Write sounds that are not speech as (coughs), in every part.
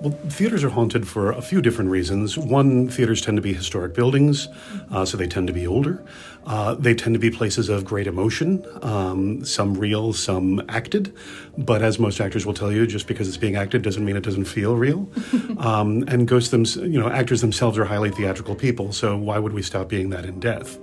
Well, theaters are haunted for a few different reasons. One, theaters tend to be historic buildings, uh, so they tend to be older. Uh, they tend to be places of great emotion, um, some real, some acted. But as most actors will tell you, just because it's being acted doesn't mean it doesn't feel real. (laughs) um, and ghosts, them, you know, actors themselves are highly theatrical people, so why would we stop being that in death?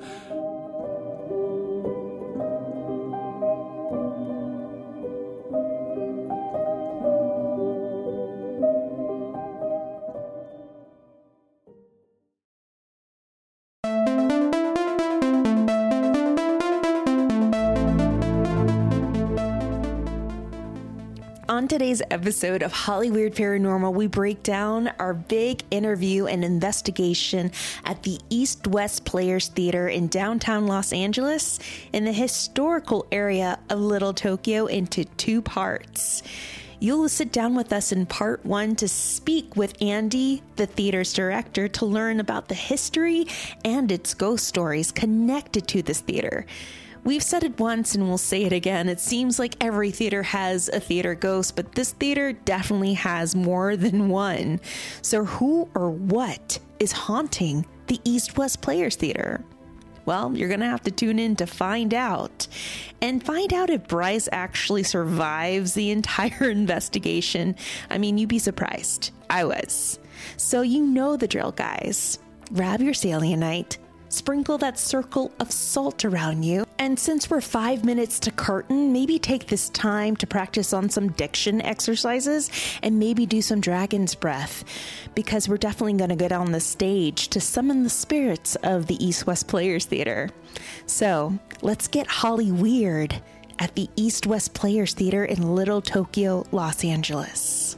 Today's episode of Hollyweird Paranormal, we break down our big interview and investigation at the East West Players Theater in downtown Los Angeles in the historical area of Little Tokyo into two parts. You'll sit down with us in part one to speak with Andy, the theater's director, to learn about the history and its ghost stories connected to this theater. We've said it once and we'll say it again. It seems like every theater has a theater ghost, but this theater definitely has more (laughs) than one. So, who or what is haunting the East West Players Theater? Well, you're going to have to tune in to find out. And find out if Bryce actually survives the (laughs) entire investigation. I mean, you'd be surprised. I was. So, you know the drill, guys. Grab your selenite Sprinkle that circle of salt around you. And since we're five minutes to curtain, maybe take this time to practice on some diction exercises and maybe do some dragon's breath because we're definitely going to get on the stage to summon the spirits of the East West Players Theater. So let's get Holly weird at the East West Players Theater in Little Tokyo, Los Angeles.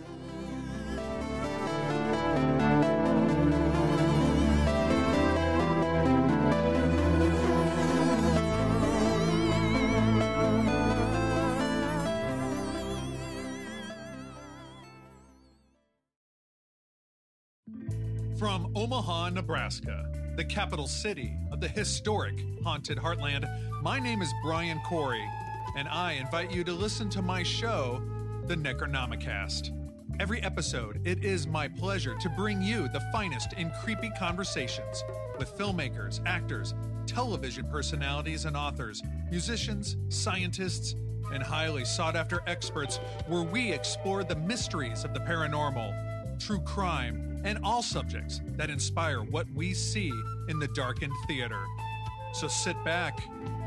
From Omaha, Nebraska, the capital city of the historic Haunted Heartland, my name is Brian Corey, and I invite you to listen to my show, The Necronomicast. Every episode, it is my pleasure to bring you the finest in creepy conversations with filmmakers, actors, television personalities, and authors, musicians, scientists, and highly sought after experts where we explore the mysteries of the paranormal, true crime, and all subjects that inspire what we see in the darkened theater. So sit back,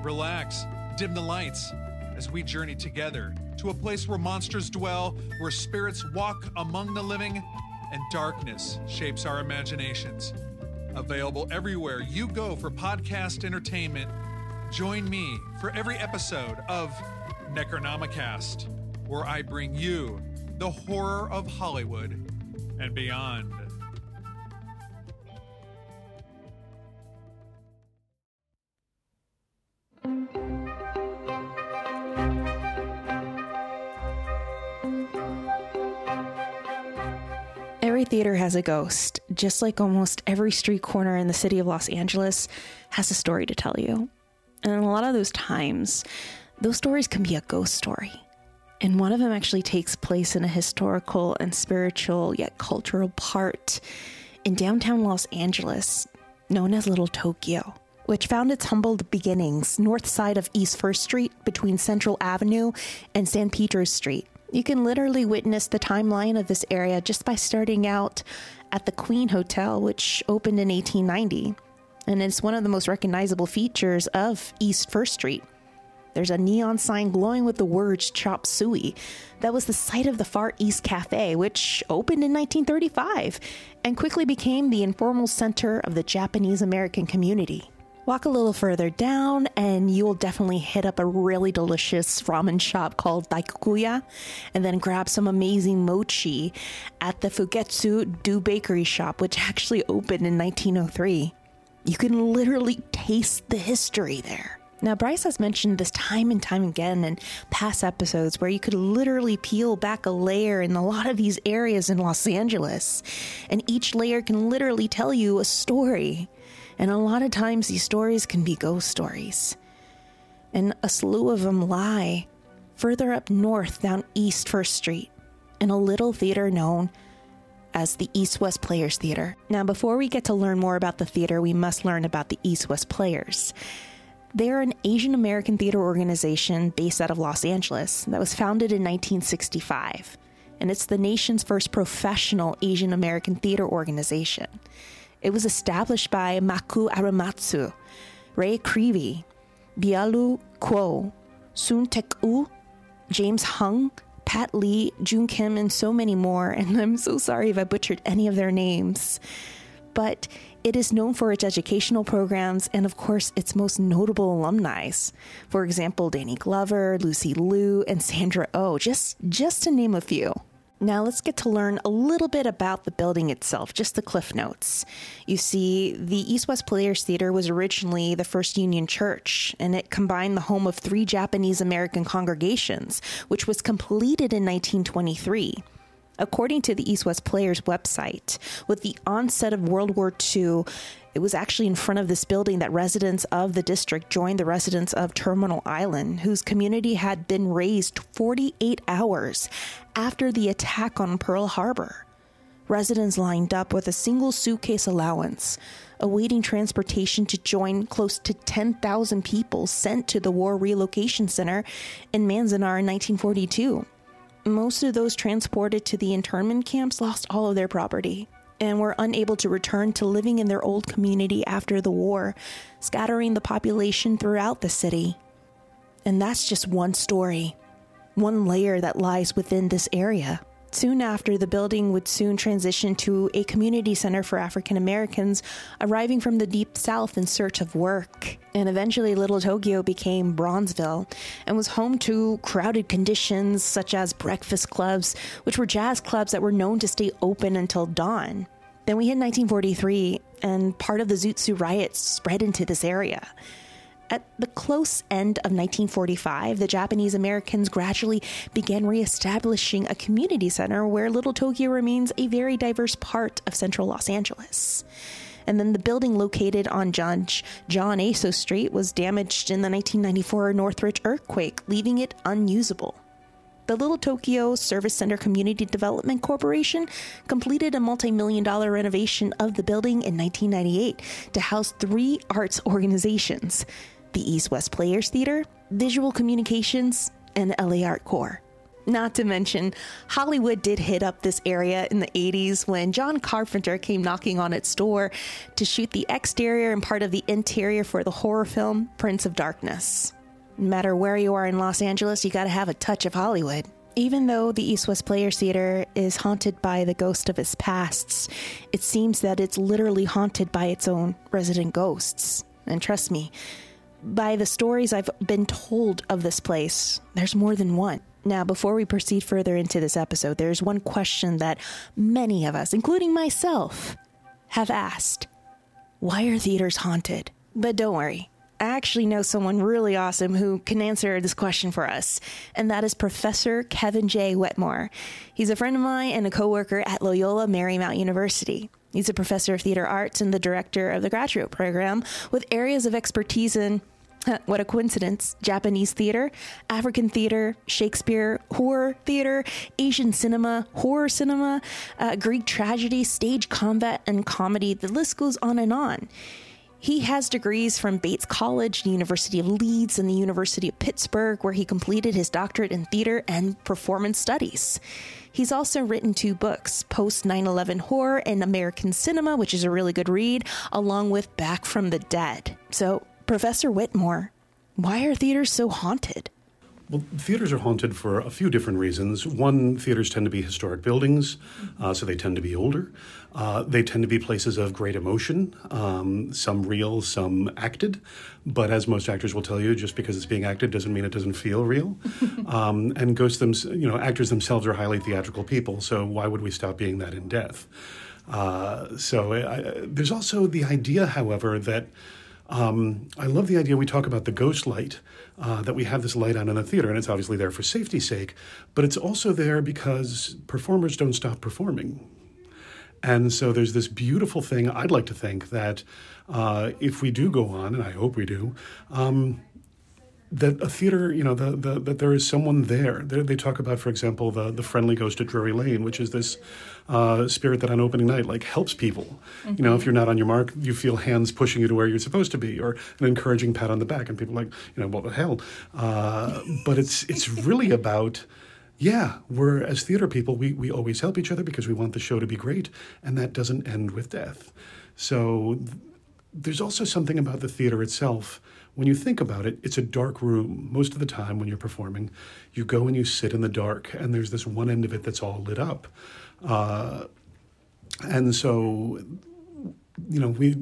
relax, dim the lights as we journey together to a place where monsters dwell, where spirits walk among the living, and darkness shapes our imaginations. Available everywhere you go for podcast entertainment. Join me for every episode of Necronomicast, where I bring you the horror of Hollywood and beyond. Theater has a ghost, just like almost every street corner in the city of Los Angeles has a story to tell you. And in a lot of those times, those stories can be a ghost story. And one of them actually takes place in a historical and spiritual yet cultural part in downtown Los Angeles, known as Little Tokyo, which found its humble beginnings north side of East First Street between Central Avenue and San Pedro Street. You can literally witness the timeline of this area just by starting out at the Queen Hotel, which opened in 1890. And it's one of the most recognizable features of East First Street. There's a neon sign glowing with the words Chop Suey. That was the site of the Far East Cafe, which opened in 1935 and quickly became the informal center of the Japanese American community. Walk a little further down, and you'll definitely hit up a really delicious ramen shop called Daikokuya, and then grab some amazing mochi at the Fugetsu Do Bakery shop, which actually opened in 1903. You can literally taste the history there. Now, Bryce has mentioned this time and time again in past episodes where you could literally peel back a layer in a lot of these areas in Los Angeles, and each layer can literally tell you a story. And a lot of times these stories can be ghost stories. And a slew of them lie further up north down East First Street in a little theater known as the East West Players Theater. Now, before we get to learn more about the theater, we must learn about the East West Players. They're an Asian American theater organization based out of Los Angeles that was founded in 1965, and it's the nation's first professional Asian American theater organization. It was established by Mako Aramatsu, Rae Creevey, Beulah Quo, Soon Tek U, James Hong, Pat Lee, June Kim, and so many more. And I'm so sorry if I butchered any of their names. But it is known for its educational programs and, of course, its most notable alumni. For example, Danny Glover, Lucy Liu, and Sandra Oh, just, just to name a few. Now let's get to learn a little bit about the building itself, just the cliff notes. You see, the East West Players Theater was originally the First Union Church, and it combined the home of three Japanese American congregations, which was completed in 1923. According to the East West Players website, with the onset of World War II, it was actually in front of this building that residents of the district joined the residents of Terminal Island, whose community had been razed 48 hours after the attack on Pearl Harbor. Residents lined up with a single suitcase allowance, awaiting transportation to join close to 10,000 people sent to the War Relocation Center in Manzanar in 1942. Most of those transported to the internment camps lost all of their property and were unable to return to living in their old community after the war, scattering the population throughout the city. And that's just one story, one layer that lies within this area. Soon after, the building would soon transition to a community center for African Americans arriving from the deep south in search of work. And eventually, Little Tokyo became Bronzeville and was home to crowded conditions such as breakfast clubs, which were jazz clubs that were known to stay open until dawn. Then we hit 1943, and part of the Zoot Suit riots spread into this area. At the close end of 1945, the Japanese Americans gradually began reestablishing a community center where Little Tokyo remains a very diverse part of central Los Angeles. And then the building located on John, John Aiso Street was damaged in the 1994 Northridge earthquake, leaving it unusable. The Little Tokyo Service Center Community Development Corporation completed a multi million dollar renovation of the building in 1998 to house three arts organizations the East West Players Theater, Visual Communications, and LA Artcore. Not to mention, Hollywood did hit up this area in the 80s when John Carpenter came knocking on its door to shoot the exterior and part of the interior for the horror film Prince of Darkness. No matter where you are in Los Angeles, you gotta have a touch of Hollywood. Even though the East West Players Theater is haunted by the ghost of its pasts, it seems that it's literally haunted by its own resident ghosts. And trust me, by the stories I've been told of this place, there's more than one. Now, before we proceed further into this episode, there's one question that many of us, including myself, have asked Why are theaters haunted? But don't worry. I actually know someone really awesome who can answer this question for us, and that is Professor Kevin J. Wetmore. He's a friend of mine and a coworker at Loyola Marymount University. He's a professor of theater arts and the director of the graduate program with areas of expertise in what a coincidence. Japanese theater, African theater, Shakespeare, horror theater, Asian cinema, horror cinema, uh, Greek tragedy, stage combat, and comedy. The list goes on and on. He has degrees from Bates College, the University of Leeds, and the University of Pittsburgh, where he completed his doctorate in theater and performance studies. He's also written two books Post 9 11 Horror and American Cinema, which is a really good read, along with Back from the Dead. So Professor Wetmore, why are theaters so haunted? Well, theaters are haunted for a few different reasons. One, theaters tend to be historic buildings, uh, so they tend to be older. Uh, they tend to be places of great emotion, um, some real, some acted. But as most actors will tell you, just because it's being acted doesn't mean it doesn't feel real. (laughs) um, and ghosts, them, you know, actors themselves are highly theatrical people, so why would we stop being that in death? Uh, so I, there's also the idea, however, that um, I love the idea we talk about the ghost light, uh, that we have this light on in the theater, and it's obviously there for safety's sake, but it's also there because performers don't stop performing. And so there's this beautiful thing, I'd like to think, that uh, if we do go on, and I hope we do, um, that a theater, you know, the, the, that there is someone there. They, they talk about, for example, the, the friendly ghost at Drury Lane, which is this uh, spirit that on opening night like helps people. Mm-hmm. You know, if you're not on your mark, you feel hands pushing you to where you're supposed to be, or an encouraging pat on the back, and people are like, you know, what the hell? Uh, but it's it's really about. Yeah, we're as theater people, we, we always help each other because we want the show to be great, and that doesn't end with death. So th- there's also something about the theater itself when you think about it, it's a dark room. Most of the time when you're performing, you go and you sit in the dark, and there's this one end of it that's all lit up. Uh, and so, you know, we,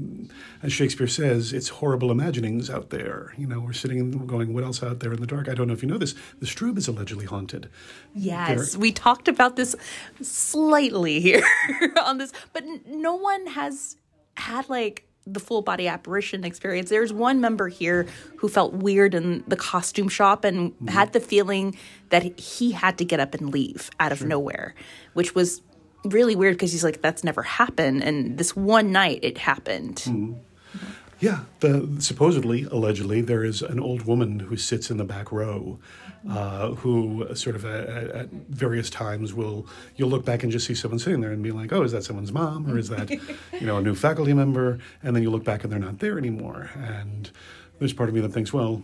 as Shakespeare says, it's horrible imaginings out there. You know, we're sitting and going, what else out there in the dark? I don't know if you know this. The Strub is allegedly haunted. Yes, there, we talked about this slightly here (laughs) on this, but no one has had like the full body apparition experience. There's one member here who felt weird in the costume shop and mm-hmm. had the feeling that he had to get up and leave out of sure. nowhere, which was really weird because he's like, that's never happened. And this one night it happened. Mm-hmm. Yeah, the, supposedly, allegedly, there is an old woman who sits in the back row, uh, who sort of at, at, various times will you'll look back and just see someone sitting there and be like, oh, is that someone's mom or is that you know a new faculty member? And then you look back and they're not there anymore. And there's part of me that thinks, well,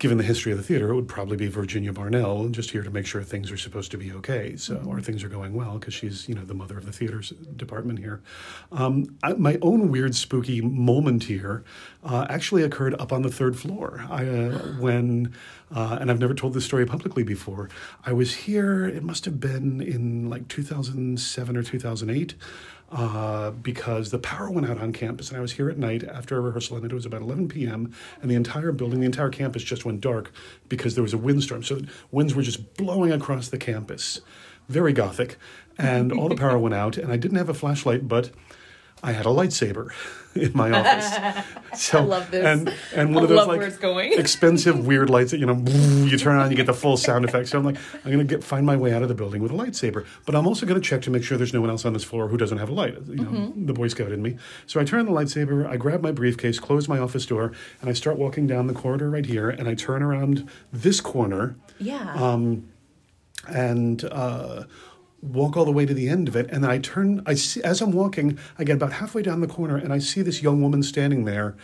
given the history of the theater, it would probably be Virginia Barnell, just here to make sure things are supposed to be okay, so mm-hmm. or things are going well, because she's you know the mother of the theater department here. Um, I, my own weird, spooky moment here uh, actually occurred up on the third floor. I, uh, (gasps) when uh, and I've never told this story publicly before. I was here. It must have been in like 2007 or 2008 uh, because the power went out on campus, and I was here at night after a rehearsal, and it was about 11 p.m. And the entire building, the entire campus, just went dark because there was a windstorm. So winds were just blowing across the campus, very gothic, and all the power went out. And I didn't have a flashlight, but I had a lightsaber (laughs) in my office. (laughs) So, I love this. And, and one I of those like (laughs) expensive weird lights that you know you turn on, you get the full sound effect. So I'm like, I'm gonna get find my way out of the building with a lightsaber, but I'm also gonna check to make sure there's no one else on this floor who doesn't have a light. You know, mm-hmm. the Boy Scout in me. So I turn on the lightsaber, I grab my briefcase, close my office door, and I start walking down the corridor right here, and I turn around this corner. Yeah. Um, and. Uh, walk all the way to the end of it and then i turn i see as i'm walking i get about halfway down the corner and i see this young woman standing there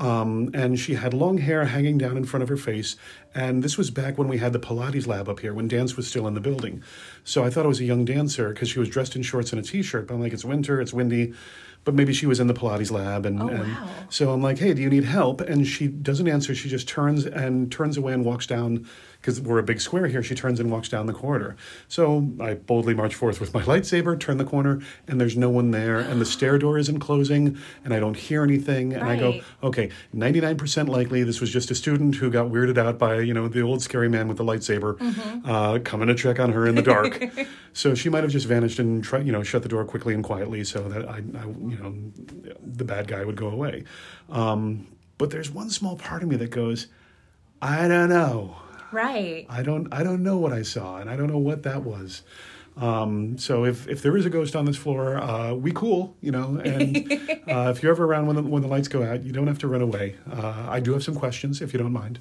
um, and she had long hair hanging down in front of her face and this was back when we had the pilates lab up here when dance was still in the building so i thought it was a young dancer because she was dressed in shorts and a t-shirt but i'm like it's winter it's windy but maybe she was in the Pilates lab, and, oh, and wow. so I'm like, "Hey, do you need help?" And she doesn't answer. She just turns and turns away and walks down because we're a big square here. She turns and walks down the corridor. So I boldly march forth with my lightsaber, turn the corner, and there's no one there, and the stair door isn't closing, and I don't hear anything, and right. I go, "Okay, 99% likely this was just a student who got weirded out by you know the old scary man with the lightsaber mm-hmm. uh, coming to check on her in the dark." (laughs) so she might have just vanished and try, you know shut the door quickly and quietly so that I, I you know, the bad guy would go away. Um, but there's one small part of me that goes, I don't know. Right. I don't. I don't know what I saw, and I don't know what that was. Um, so if, if there is a ghost on this floor, uh, we cool, you know. And (laughs) uh, if you're ever around when the, when the lights go out, you don't have to run away. Uh, I do have some questions, if you don't mind.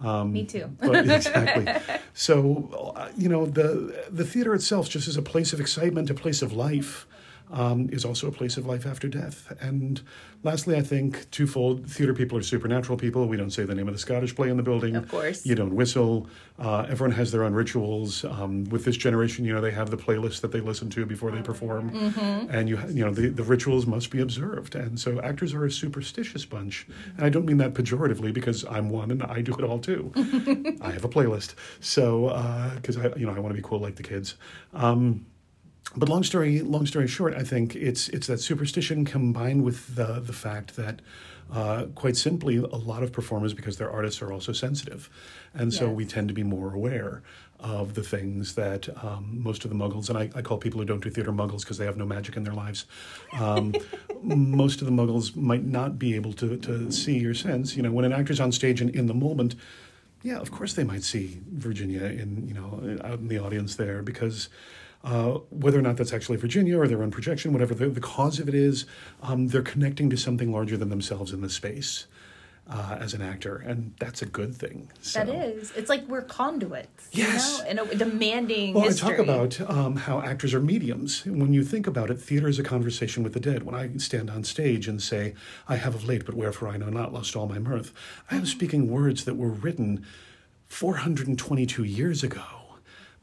Um, Me too. but, (laughs) exactly. So uh, you know the the theater itself just is a place of excitement, a place of life um, is also a place of life after death. And lastly, I think twofold theater people are supernatural people. We don't say the name of the Scottish play in the building. Of course. You don't whistle. Uh, everyone has their own rituals. Um, with this generation, you know, they have the playlist that they listen to before they perform. Mm-hmm. And, you, you know, the, the rituals must be observed. And so actors are a superstitious bunch. And I don't mean that pejoratively because I'm one and I do it all too. (laughs) I have a playlist. So, because uh, I, you know, I want to be cool like the kids. Um, but long story long story short, I think it's it's that superstition combined with the the fact that uh, quite simply a lot of performers because they're artists are also sensitive, and so yes. we tend to be more aware of the things that um, most of the muggles and I, I, call people who don't do theater muggles because they have no magic in their lives. Um, (laughs) most of the muggles might not be able to to see or sense. You know, when an actor's on stage and in the moment. Yeah, of course they might see Virginia in you know out in the audience there because uh, whether or not that's actually Virginia or their own projection, whatever the, the cause of it is, um, they're connecting to something larger than themselves in the space. uh, as an actor, and that's a good thing. So. That is. It's like we're conduits. Yes. You know, and a demanding Well, history. I talk about um, how actors are mediums. When you think about it, theater is a conversation with the dead. When I stand on stage and say, I have of late, but wherefore I know not, lost all my mirth, I am speaking words that were written 422 years ago.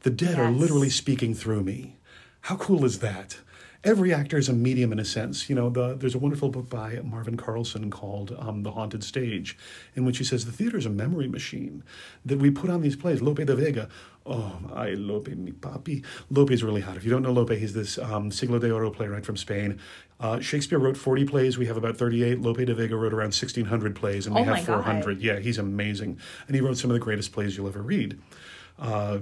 The dead are literally speaking through me. How cool is that? Every actor is a medium in a sense. You know, the, there's a wonderful book by Marvin Carlson called um, The Haunted Stage, in which he says the theater is a memory machine that we put on these plays. Lope de Vega, oh, I Lope, mi papi. Lope's really hot. If you don't know Lope, he's this um, Siglo de Oro playwright from Spain. Uh, Shakespeare wrote 40 plays. We have about 38. Lope de Vega wrote around 1,600 plays, and we Oh have God. 400. Yeah, he's amazing. And he wrote some of the greatest plays you'll ever read. Uh,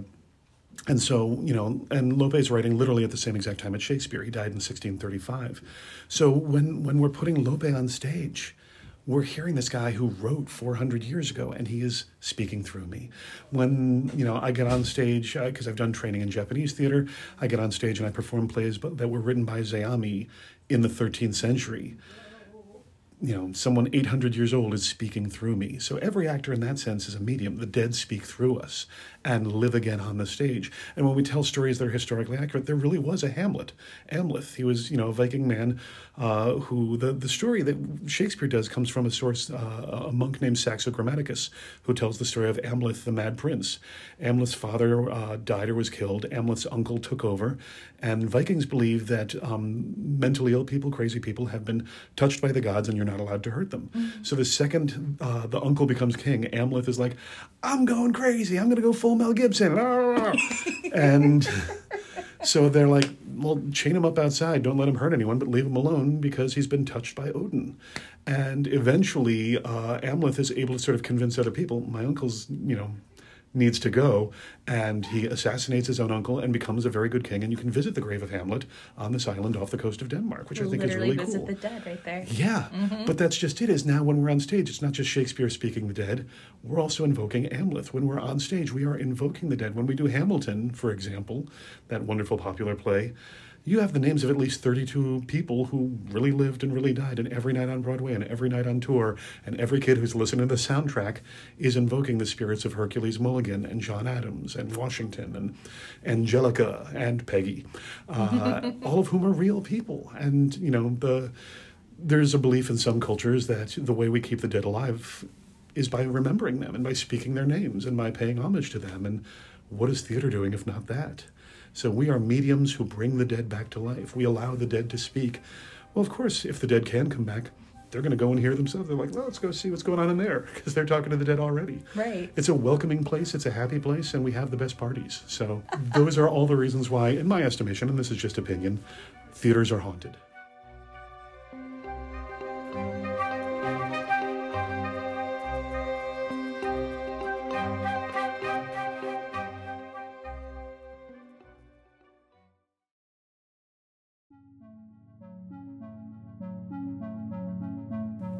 and so, you know, and Lope's writing literally at the same exact time as Shakespeare. He died in 1635. So when when we're putting Lope on stage, we're hearing this guy who wrote 400 years ago, and he is speaking through me. When you know I get on stage because I've done training in Japanese theater, I get on stage and I perform plays but- that were written by Zeami in the 13th century you know, someone 800 years old is speaking through me. So every actor in that sense is a medium. The dead speak through us and live again on the stage. And when we tell stories that are historically accurate, there really was a Hamlet. Amleth, he was, you know, a Viking man uh, who, the, the story that Shakespeare does comes from a source, uh, a monk named Saxo Grammaticus, who tells the story of Amleth, the mad prince. Amleth's father uh, died or was killed. Amleth's uncle took over. And Vikings believe that um, mentally ill people, crazy people, have been touched by the gods and you're not allowed to hurt them. So the second uh, the uncle becomes king, Amleth is like, I'm going crazy. I'm going to go full Mel Gibson. and so they're like, well, chain him up outside. Don't let him hurt anyone, but leave him alone because he's been touched by Odin. And eventually, uh, Amleth is able to sort of convince other people, my uncle's, you know, needs to go, and he assassinates his own uncle and becomes a very good king. And you can visit the grave of Hamlet on this island off the coast of Denmark, which I think is really visit cool. the dead right there. Yeah, mm-hmm. but that's just it. Is now when we're on stage, it's not just Shakespeare speaking the dead. We're also invoking Amleth. When we're on stage, we are invoking the dead. When we do Hamilton, for example, that wonderful popular play, you have the names of at least 32 people who really lived and really died, and every night on Broadway and every night on tour, and every kid who's listening to the soundtrack is invoking the spirits of Hercules Mulligan and John Adams and Washington and Angelica and Peggy, uh, (laughs) all of whom are real people. And, you know, the there's a belief in some cultures that the way we keep the dead alive is by remembering them and by speaking their names and by paying homage to them. And what is theater doing if not that? So we are mediums who bring the dead back to life. We allow the dead to speak. Well, of course, if the dead can come back, they're going to go and hear themselves. They're like, well, let's go see what's going on in there (laughs) because they're talking to the dead already. Right. It's a welcoming place, it's a happy place, and we have the best parties. So those are all the reasons why, in my estimation, and this is just opinion, theaters are haunted.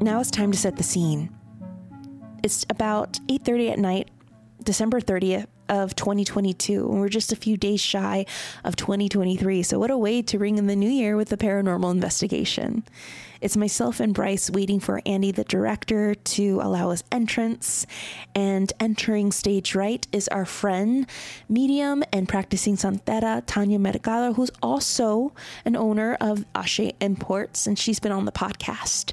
Now it's time to set the scene. It's about 8:30 at night, December 30th of 2022, and we're just a few days shy of 2023. So what a way to ring in the new year with a paranormal investigation. It's myself and Bryce waiting for Andy the director to allow us entrance, and entering stage right is our friend, medium and practicing Santera, Tanya Mercado, who's also an owner of Ashe Imports, and she's been on the podcast.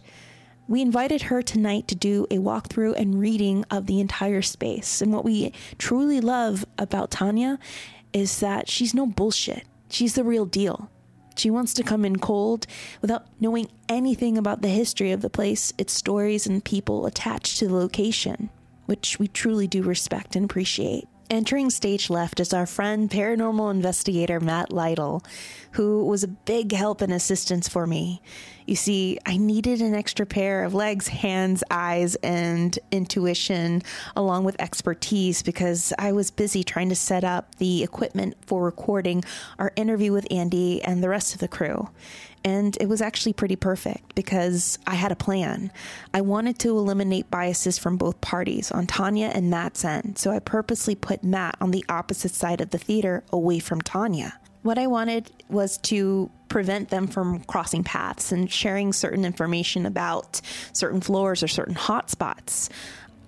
We invited her tonight to do a walkthrough and reading of the entire space. And what we truly love about Tanya is that she's no bullshit. She's the real deal. She wants to come in cold without knowing anything about the history of the place, its stories, and people attached to the location, which we truly do respect and appreciate. Entering stage left is our friend, paranormal investigator Matt Lytle, who was a big help and assistance for me. You see, I needed an extra pair of legs, hands, eyes, and intuition, along with expertise, because I was busy trying to set up the equipment for recording our interview with Andy and the rest of the crew. And it was actually pretty perfect because I had a plan. I wanted to eliminate biases from both parties on Tanya and Matt's end, so I purposely put Matt on the opposite side of the theater away from Tanya. What I wanted was to prevent them from crossing paths and sharing certain information about certain floors or certain hotspots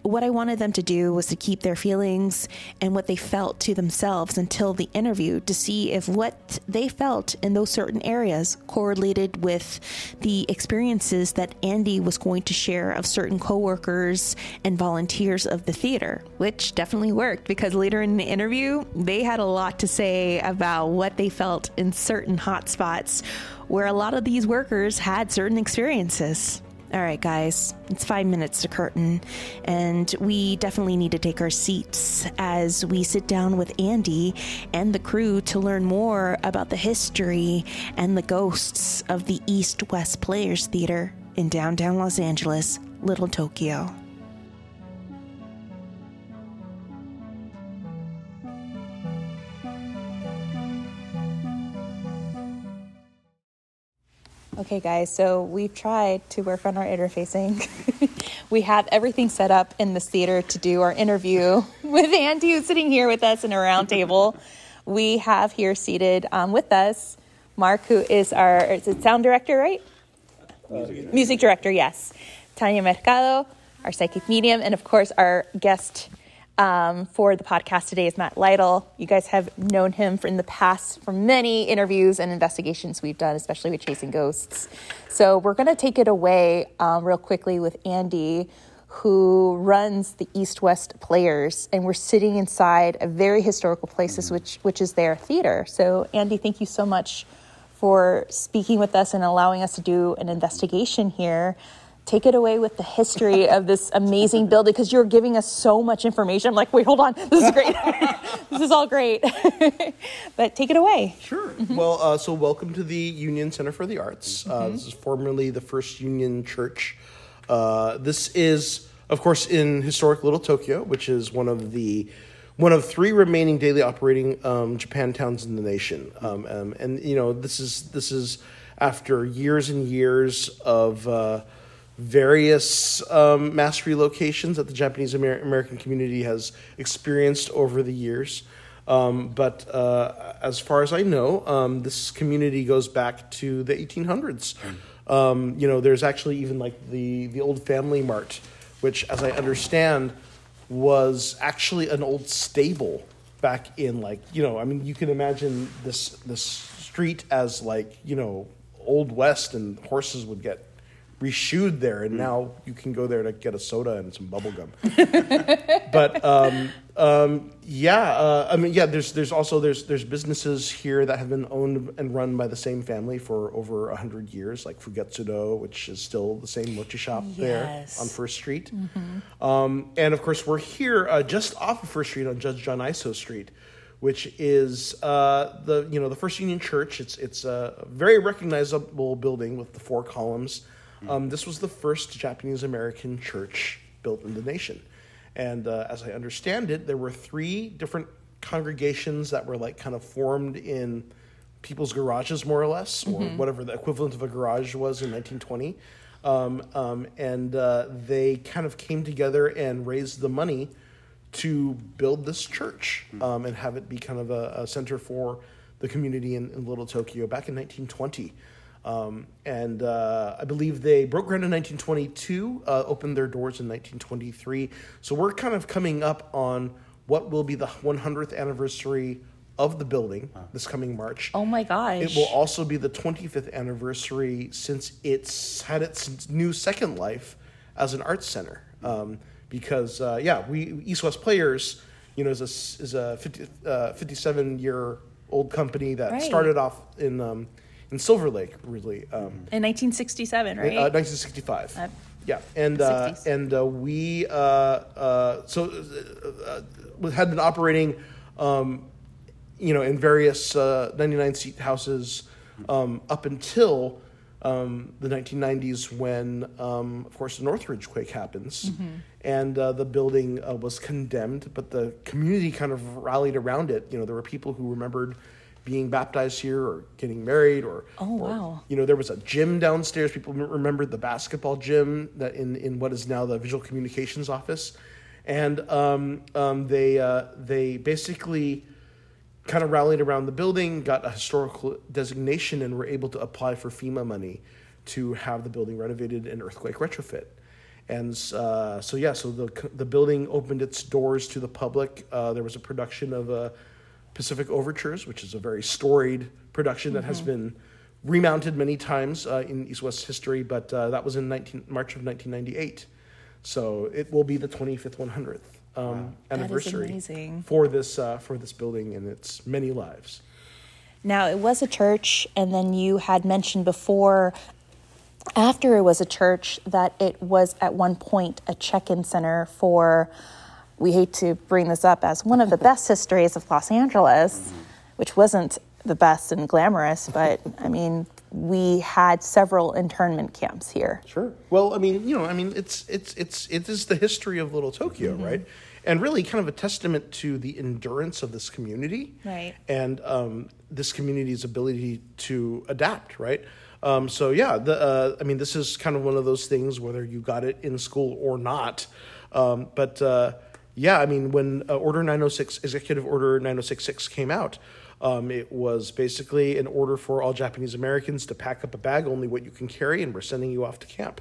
what I wanted them to do was to keep their feelings and what they felt to themselves until the interview to see if what they felt in those certain areas correlated with the experiences that Andy was going to share of certain coworkers and volunteers of the theater, which definitely worked because later in the interview, they had a lot to say about what they felt in certain hotspots where a lot of these workers had certain experiences. All right, guys, it's five minutes to curtain, and we definitely need to take our seats as we sit down with Andy and the crew to learn more about the history and the ghosts of the East West Players Theater in downtown Los Angeles, Little Tokyo. Okay, guys, so we've tried to work on our interfacing. (laughs) we have everything set up in this theater to do our interview (laughs) with Andy, who's sitting here with us in a round table. We have here seated um, with us Mark, who is our is it sound director, right? Music, Music director, yes. Tanya Mercado, our psychic medium, and of course, our guest um, for the podcast today is Matt Lytle. You guys have known him in the past from many interviews and investigations we've done, especially with Chasing Ghosts. So we're going to take it away um, real quickly with Andy, who runs the East West Players, and we're sitting inside a very historical place, which which is their theater. So Andy, thank you so much for speaking with us and allowing us to do an investigation here take it away with the history of this amazing (laughs) building because you're giving us so much information. I'm like, wait, hold on. This is great. (laughs) this is all great. (laughs) but take it away. Sure. Mm-hmm. Well, uh, so welcome to the Union Center for the Arts. Uh, mm-hmm. Uh, this is formerly the First Union Church. Uh, this is, of course, in historic Little Tokyo, which is one of the one of three remaining daily operating um, Japan towns in the nation. Um, um, and you know, this is this is after years and years of uh, various um, mass relocations that the Japanese Amer- American community has experienced over the years. Um, but uh, as far as I know, um, this community goes back to the 1800s. Um, you know, there's actually even like the, the old family mart, which, as I understand, was actually an old stable back in like you know I mean you can imagine this this street as like you know old west and horses would get reshoed there, and mm. now you can go there to get a soda and some bubble gum. (laughs) but um, um, yeah, uh, I mean, yeah. There's there's also there's there's businesses here that have been owned and run by the same family for over hundred years, like Fugetsudo, which is still the same mochi shop yes. there on First Street. Mm-hmm. Um, and of course, we're here uh, just off of First Street on Judge John Aiso Street which is uh, the you know the First Union Church. It's it's a very recognizable building with the four columns. Um, this was the first Japanese American church built in the nation. And uh, as I understand it, there were three different congregations that were like kind of formed in people's garages, more or less, or mm-hmm. whatever the equivalent of a garage was in 1920. Um, um, and uh, they kind of came together and raised the money to build this church um, and have it be kind of a, a center for the community in, in Little Tokyo back in 1920. Um, and uh, I believe they broke ground in 1922, uh, opened their doors in 1923. So we're kind of coming up on what will be the 100th anniversary of the building this coming March. Oh my gosh. It will also be the 25th anniversary since it's had its new second life as an arts center. Um, because, uh, yeah, we East West Players, you know, is a, is a 50, uh, 57 year old company that right. started off in. Um, in Silver Lake, really. Um, in 1967, right? Uh, 1965. Uh, yeah, and uh, and uh, we uh, uh, so had been operating, um, you know, in various 99 seat houses um, up until um, the 1990s when, um, of course, the Northridge quake happens, mm-hmm. and the building was condemned, but the community kind of rallied around it. You know, there were people who remembered being baptized here or getting married or oh wow or, you know there was a gym downstairs people remember the basketball gym that in in what is now the visual communications office and um, um, they uh, they basically kind of rallied around the building, got a historical designation, and were able to apply for FEMA money to have the building renovated and earthquake retrofit. And uh, so, yeah, so the, the building opened its doors to the public. Uh, there was a production of uh, Pacific Overtures, which is a very storied production that has been remounted many times uh, in East West history, but uh, that was in 19, March of 1998. So it will be the 25th, 100th um, is anniversary for this uh, for this building and its many lives. Now, it was a church, and then you had mentioned before, after it was a church, that it was at one point a check in center for, we hate to bring this up as one of the best histories of Los Angeles, which wasn't the best and glamorous, but I mean, we had several internment camps here. Sure. Well, I mean, you know, I mean, it's it's it's it is the history of Little Tokyo, right? And really, kind of a testament to the endurance of this community, Right. And um, this community's ability to adapt, right? Um, so yeah, the uh, I mean, this is kind of one of those things whether you got it in school or not. Um, but uh, yeah, I mean, when uh, Order 906, Executive Order 9066 came out, um, it was basically an order for all Japanese Americans to pack up a bag, only what you can carry, and we're sending you off to camp,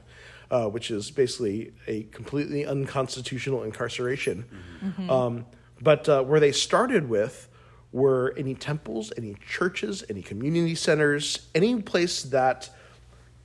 uh, which is basically a completely unconstitutional incarceration. Um, but uh, where they started with were any temples, any churches, any community centers, any place that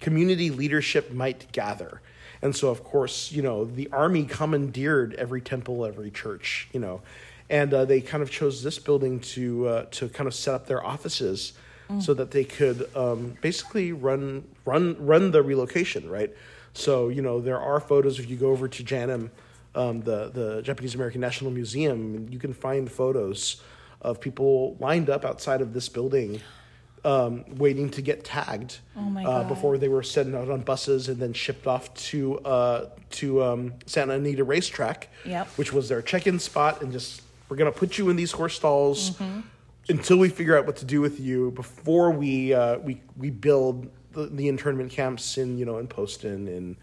community leadership might gather. And so, of course, you know, the army commandeered every temple, every church, you know, and uh, they kind of chose this building to uh, to kind of set up their offices so that they could um, basically run run run the relocation, right? So, you know, there are photos if you go over to Janum, um, the the Japanese American National Museum, you can find photos of people lined up outside of this building um, waiting to get tagged Oh my uh, before they were sent out on buses and then shipped off to uh, to um, Santa Anita Racetrack, Yep. which was their check-in spot, and just we're gonna put you in these horse stalls Mm-hmm. until we figure out what to do with you before we uh, we we build the, the internment camps in you know in Poston and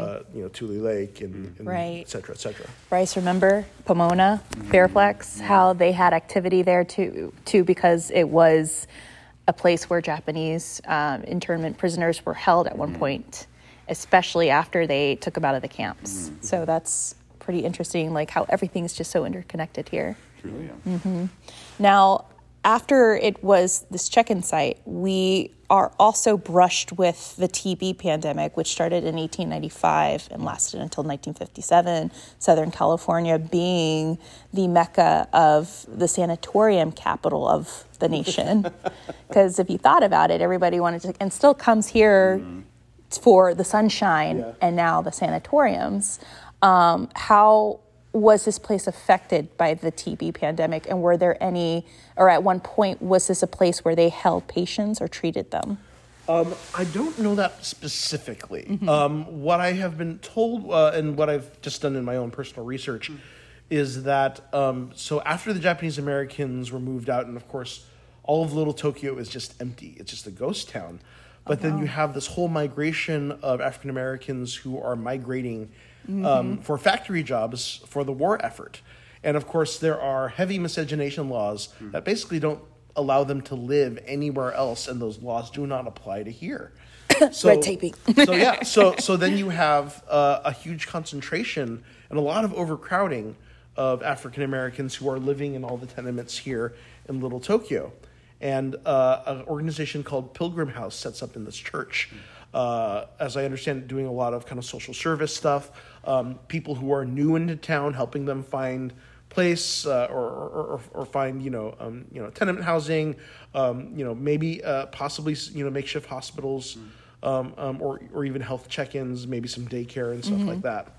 uh, you know Tule Lake and, and Mm-hmm. Right. et cetera, et cetera. Bryce, remember Pomona, Fairplex, how they had activity there too, too, because it was a place where Japanese um, internment prisoners were held at one mm-hmm. point, especially after they took them out of the camps. Mm-hmm. So that's pretty interesting, like how everything's just so interconnected here. Truly, yeah. Mm-hmm. Now, after it was this check in site, we are also brushed with the TB pandemic, which started in 1895 and lasted until 1957. Southern California being the mecca of the sanatorium capital of the nation. (laughs) Because if you thought about it, everybody wanted to, and still comes here for the sunshine Yeah. and now the sanatoriums. Um, how was this place affected by the TB pandemic? And were there any, or at one point, was this a place where they held patients or treated them? Um, I don't know that specifically. Um, what I have been told, uh, and what I've just done in my own personal research, is that um, so after the Japanese Americans were moved out, and of course, all of Little Tokyo is just empty. It's just a ghost town. But then you have this whole migration of African Americans who are migrating um, for factory jobs for the war effort. And of course, there are heavy miscegenation laws that basically don't allow them to live anywhere else, and those laws do not apply to here. (coughs) So, Red taping. so yeah, so so then you have uh, a huge concentration and a lot of overcrowding of African Americans who are living in all the tenements here in Little Tokyo, and uh, an organization called Pilgrim House sets up in this church. Uh, as I understand, doing a lot of kind of social service stuff. Um, people who are new into town, helping them find place uh, or, or, or, or find you know um, you know tenement housing, um, you know maybe uh, possibly you know makeshift hospitals, um, um, or or even health check-ins, maybe some daycare and stuff like that.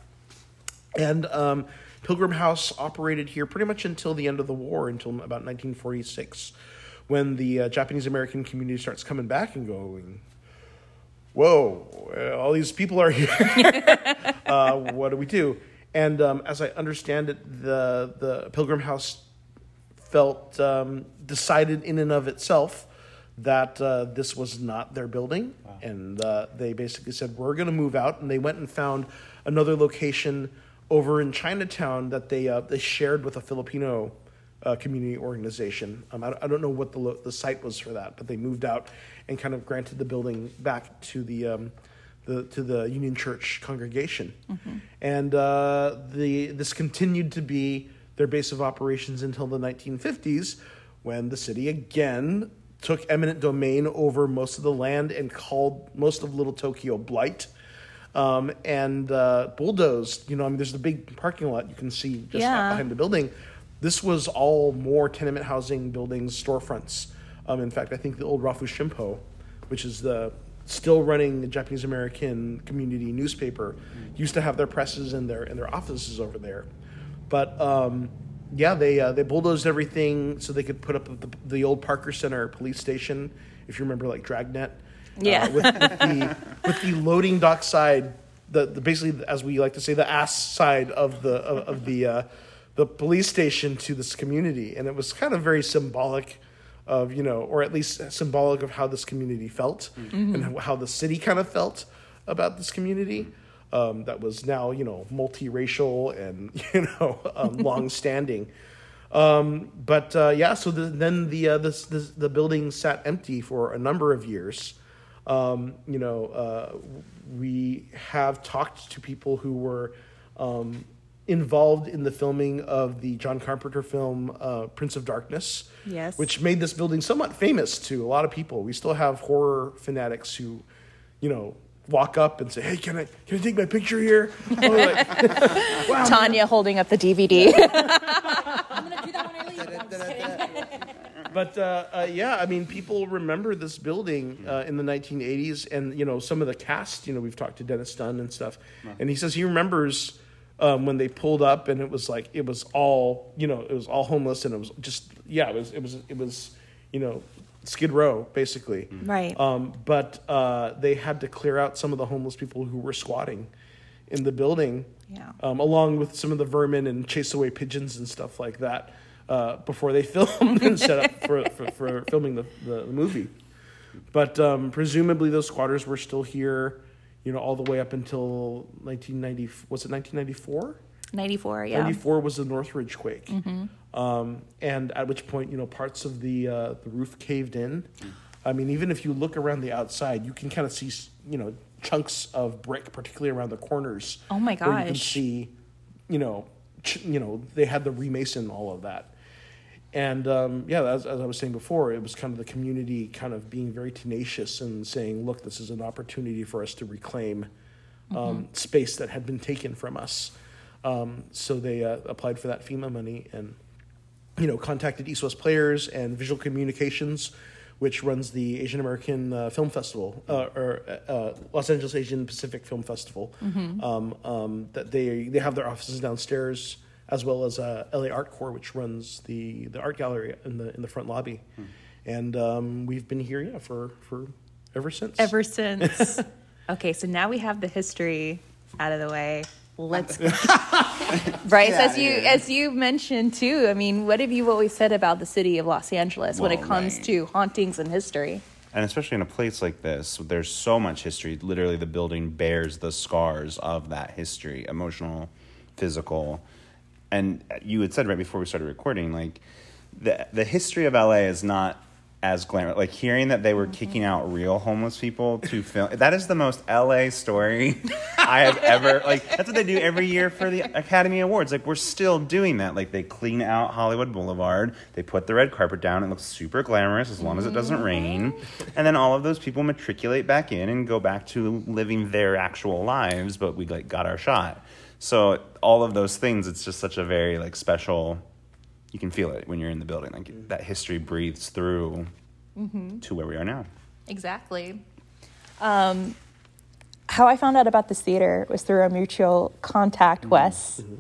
And um, Pilgrim House operated here pretty much until the end of the war, until about 1946, when the uh, Japanese American community starts coming back and going, "Whoa, uh, all these people are here. (laughs) uh, what do we do?" And um, as I understand it, the the Pilgrim House felt um, decided in and of itself that uh, this was not their building, and uh, they basically said we're going to move out, and they went and found another location over in Chinatown that they uh, they shared with a Filipino uh, community organization. Um, I, don't- I don't know what the lo- the site was for that, but they moved out and kind of granted the building back to the um, the to the Union Church congregation, and uh, the this continued to be their base of operations until the 1950s, when the city again took eminent domain over most of the land and called most of Little Tokyo blight. Um, and uh, bulldozed, you know, I mean, there's the big parking lot you can see just Yeah. behind the building. This was all more tenement housing buildings, storefronts. Um, in fact, I think the old Rafu Shimpo, which is the still running Japanese American community newspaper, used to have their presses and their and their offices over there. But um, yeah, they uh, they bulldozed everything so they could put up the, the old Parker Center police station. If you remember, like Dragnet. Yeah. Uh, with, with the with the loading dock side, the, the basically as we like to say the ass side of the of, of the uh, the police station to this community, and it was kind of very symbolic of you know, or at least symbolic of how this community felt and how, how the city kind of felt about this community. Um, that was now you know multiracial and (laughs) you know um, (laughs) long-standing. Um, but uh, yeah, so the, then the, uh, this, this the building sat empty for a number of years. Um, you know, uh, we have talked to people who were um, involved in the filming of the John Carpenter film uh, Prince of Darkness, Yes. which made this building somewhat famous to a lot of people. We still have horror fanatics who, you know, walk up and say, "Hey, can I can I take my picture here?" (laughs) Oh, like, (laughs) wow, Tanya holding up the DVD. I'm gonna do that when I leave. I'm just kidding. But uh, uh, yeah, I mean, people remember this building uh, in the 1980s, and you know, some of the cast. You know, we've talked to Dennis Dun and stuff, and he says he remembers um, when they pulled up, and it was like it was all you know, it was all homeless, and it was just yeah, it was it was it was you know, Skid Row basically, Right. Um, but uh, they had to clear out some of the homeless people who were squatting in the building Yeah. um, along with some of the vermin and chase away pigeons and stuff like that uh, before they (laughs) filmed and set up for, for, for filming the, the, the movie. But um, presumably those squatters were still here, you know, all the way up until 1990. Was it 1994? 94, yeah. 94 was the Northridge quake. Um, and at which point, you know, parts of the uh, the roof caved in. I mean, even if you look around the outside, you can kind of see, you know, chunks of brick, particularly around the corners. Oh my Where you can see, you know, ch- you know, they had the remason all of that. And um, yeah, as, as I was saying before, it was kind of the community kind of being very tenacious and saying, look, this is an opportunity for us to reclaim um, space that had been taken from us. Um, so they uh, applied for that FEMA money and, you know, contacted East West Players and Visual Communications, which runs the Asian American uh, Film Festival uh, or uh, Los Angeles Asian Pacific Film Festival. Um, um, that they they have their offices downstairs, as well as uh, LA Artcore, which runs the, the art gallery in the in the front lobby. And um, we've been here yeah for for ever since. Ever since. (laughs) okay, so now we have the history out of the way. Let's (laughs) Bryce, Get as you here. as you mentioned too. I mean, what have you always said about the city of Los Angeles when it comes right. to hauntings and history? and especially in a place like this there's so much history literally the building bears the scars of that history emotional physical and you had said right before we started recording like the the history of LA is not as glamorous. Like hearing that they were mm-hmm. kicking out real homeless people to film that is the most LA story (laughs) I have ever like that's what they do every year for the Academy Awards. Like we're still doing that. Like they clean out Hollywood Boulevard. They put the red carpet down. It looks super glamorous as long as it doesn't mm-hmm. rain. And then all of those people matriculate back in and go back to living their actual lives but we like got our shot so all of those things it's just such a very like special you can feel it when you're in the building like that history breathes through mm-hmm. to where we are now Exactly. Um, how I found out about this theater was through a mutual contact, mm-hmm. Wes, mm-hmm.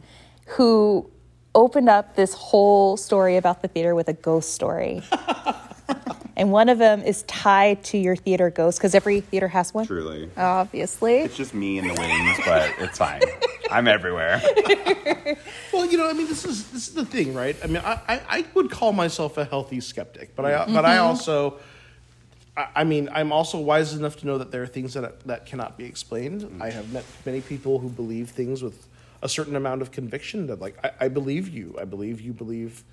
who opened up this whole story about the theater with a ghost story. (laughs) and one of them is tied to your theater ghost because every theater has one. truly Obviously. it's just me in the wings but it's fine i'm everywhere (laughs) Well, you know, I mean, this is this is the thing, right? I mean, I, I, I would call myself a healthy skeptic, but I but I also, I, I mean, I'm also wise enough to know that there are things that that cannot be explained. I have met many people who believe things with a certain amount of conviction that, like, I, I believe you. I believe you believe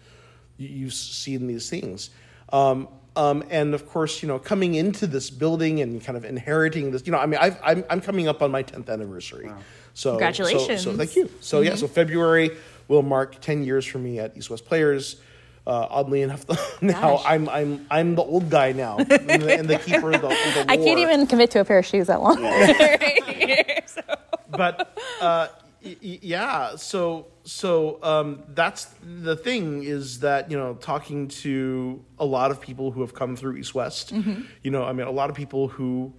you, you've seen these things. Um, um, and of course, you know, coming into this building and kind of inheriting this, you know, I mean, I've, I'm, I'm coming up on my 10th anniversary. So, Congratulations. So, so thank you. So, yeah, so February will mark 10 years for me at East West Players. Uh, oddly enough, (laughs) now Gosh. I'm I'm I'm the old guy now, and the, and the (laughs) keeper of the, of the I can't even commit to a pair of shoes that long. (laughs) but uh, y- y- yeah, so so um, that's the thing is that you know talking to a lot of people who have come through East West, you know, I mean, a lot of people who,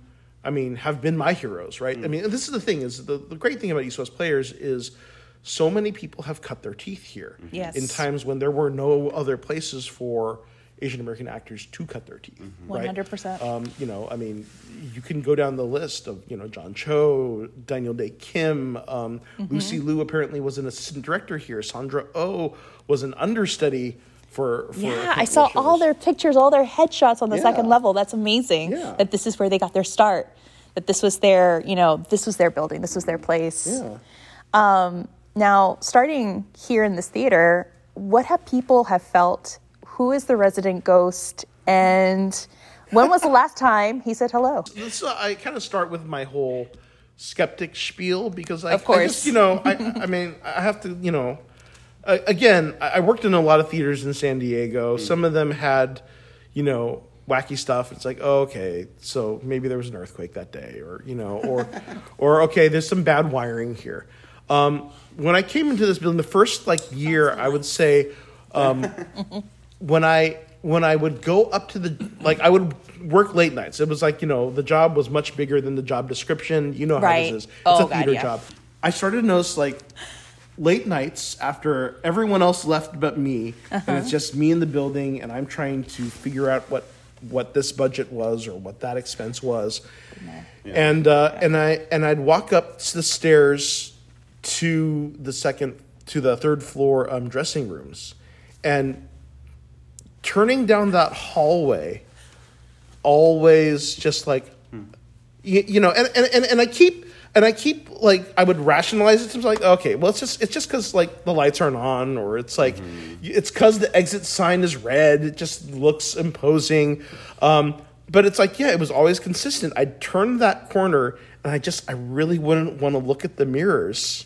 I mean, have been my heroes, right? I mean, this is the thing is the, the great thing about East West players is so many people have cut their teeth here Yes. in times when there were no other places for Asian American actors to cut their teeth. right? 100%. Um, you know, I mean, you can go down the list of you know John Cho, Daniel Dae Kim, um, Mm-hmm. Lucy Liu apparently was an assistant director here. Sandra Oh was an understudy for. for Yeah, I saw of all their pictures, all their headshots on the Yeah. second level. That's amazing. Yeah. That this is where they got their start. That this was their, you know, this was their building. This was their place. Yeah. Um, now, starting here in this theater, what have people have felt? Who is the resident ghost? And when was the last time he said hello? So I kind of start with my whole skeptic spiel because I, Of I course. just, you know, I, I mean, I have to, you know, uh, again, I I worked in a lot of theaters in San Diego. Some of them had, you know, wacky stuff. It's like, oh, okay, so maybe there was an earthquake that day, or you know, or, (laughs) or okay, there's some bad wiring here. Um, when I came into this building, the first like year, I would say, um, (laughs) when I when I would go up to the like I would work late nights. It was like you know the job was much bigger than the job description. You know how Right. this is. It's Oh, a God, theater yeah. job. I started to notice like late nights after everyone else left but me, and Uh-huh. it's just me in the building, and I'm trying to figure out what what this budget was or what that expense was, and uh, and I and I'd walk up the stairs to the second to the third floor um, dressing rooms, and turning down that hallway always just like you, you know and, and, and, and i keep and i keep like i would rationalize it to like okay well it's just it's just because like the lights aren't on or it's like it's because the exit sign is red it just looks imposing. Um, but it's like yeah it was always consistent. I'd turn that corner and i just i really wouldn't want to look at the mirrors.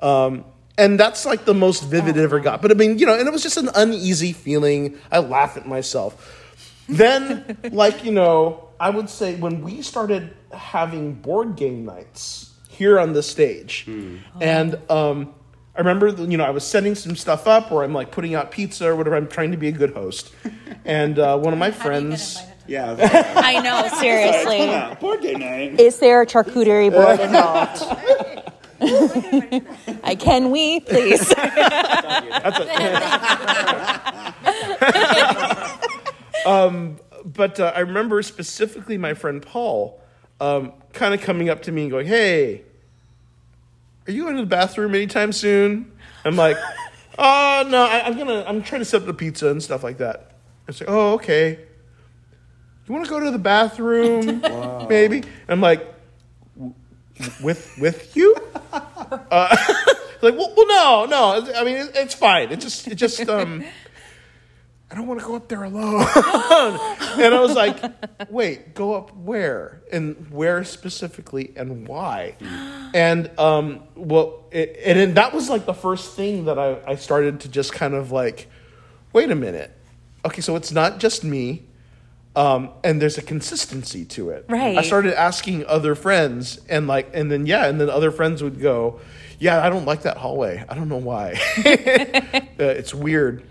Um, and that's like the most vivid it ever got. But I mean, you know, and it was just an uneasy feeling. I laugh at myself. Then, (laughs) like, you know, I would say when we started having board game nights here on the stage, and um, I remember, you know, I was setting some stuff up, or I'm like putting out pizza or whatever. I'm trying to be a good host, (laughs) and uh, one of my friends. Yeah. (laughs) I know, seriously. Board game night. Is there a charcuterie board involved? I can we please? (laughs) (laughs) (laughs) but uh, I remember specifically my friend Paul um, kind of coming up to me and going, "Hey, are you going to the bathroom anytime soon?" I'm like, "Oh no, I, I'm gonna. I'm trying to set up the pizza and stuff like that." I say, "Oh okay. You want to go to the bathroom, maybe?" I'm like, "W- "With with you?" (laughs) Uh, (laughs) like, well, well, no, no. I mean, it, it's fine. It just, it just, um, I don't want to go up there alone. (laughs) and I was like, wait, go up where? And where specifically and why? And, um, well, it, and then that was like the first thing that I, I started to just kind of like, wait a minute. Okay, so it's not just me. Um, and there's a consistency to it. Right. I started asking other friends, and like, and then yeah, and then other friends would go, "Yeah, I don't like that hallway. I don't know why. (laughs) uh, it's weird."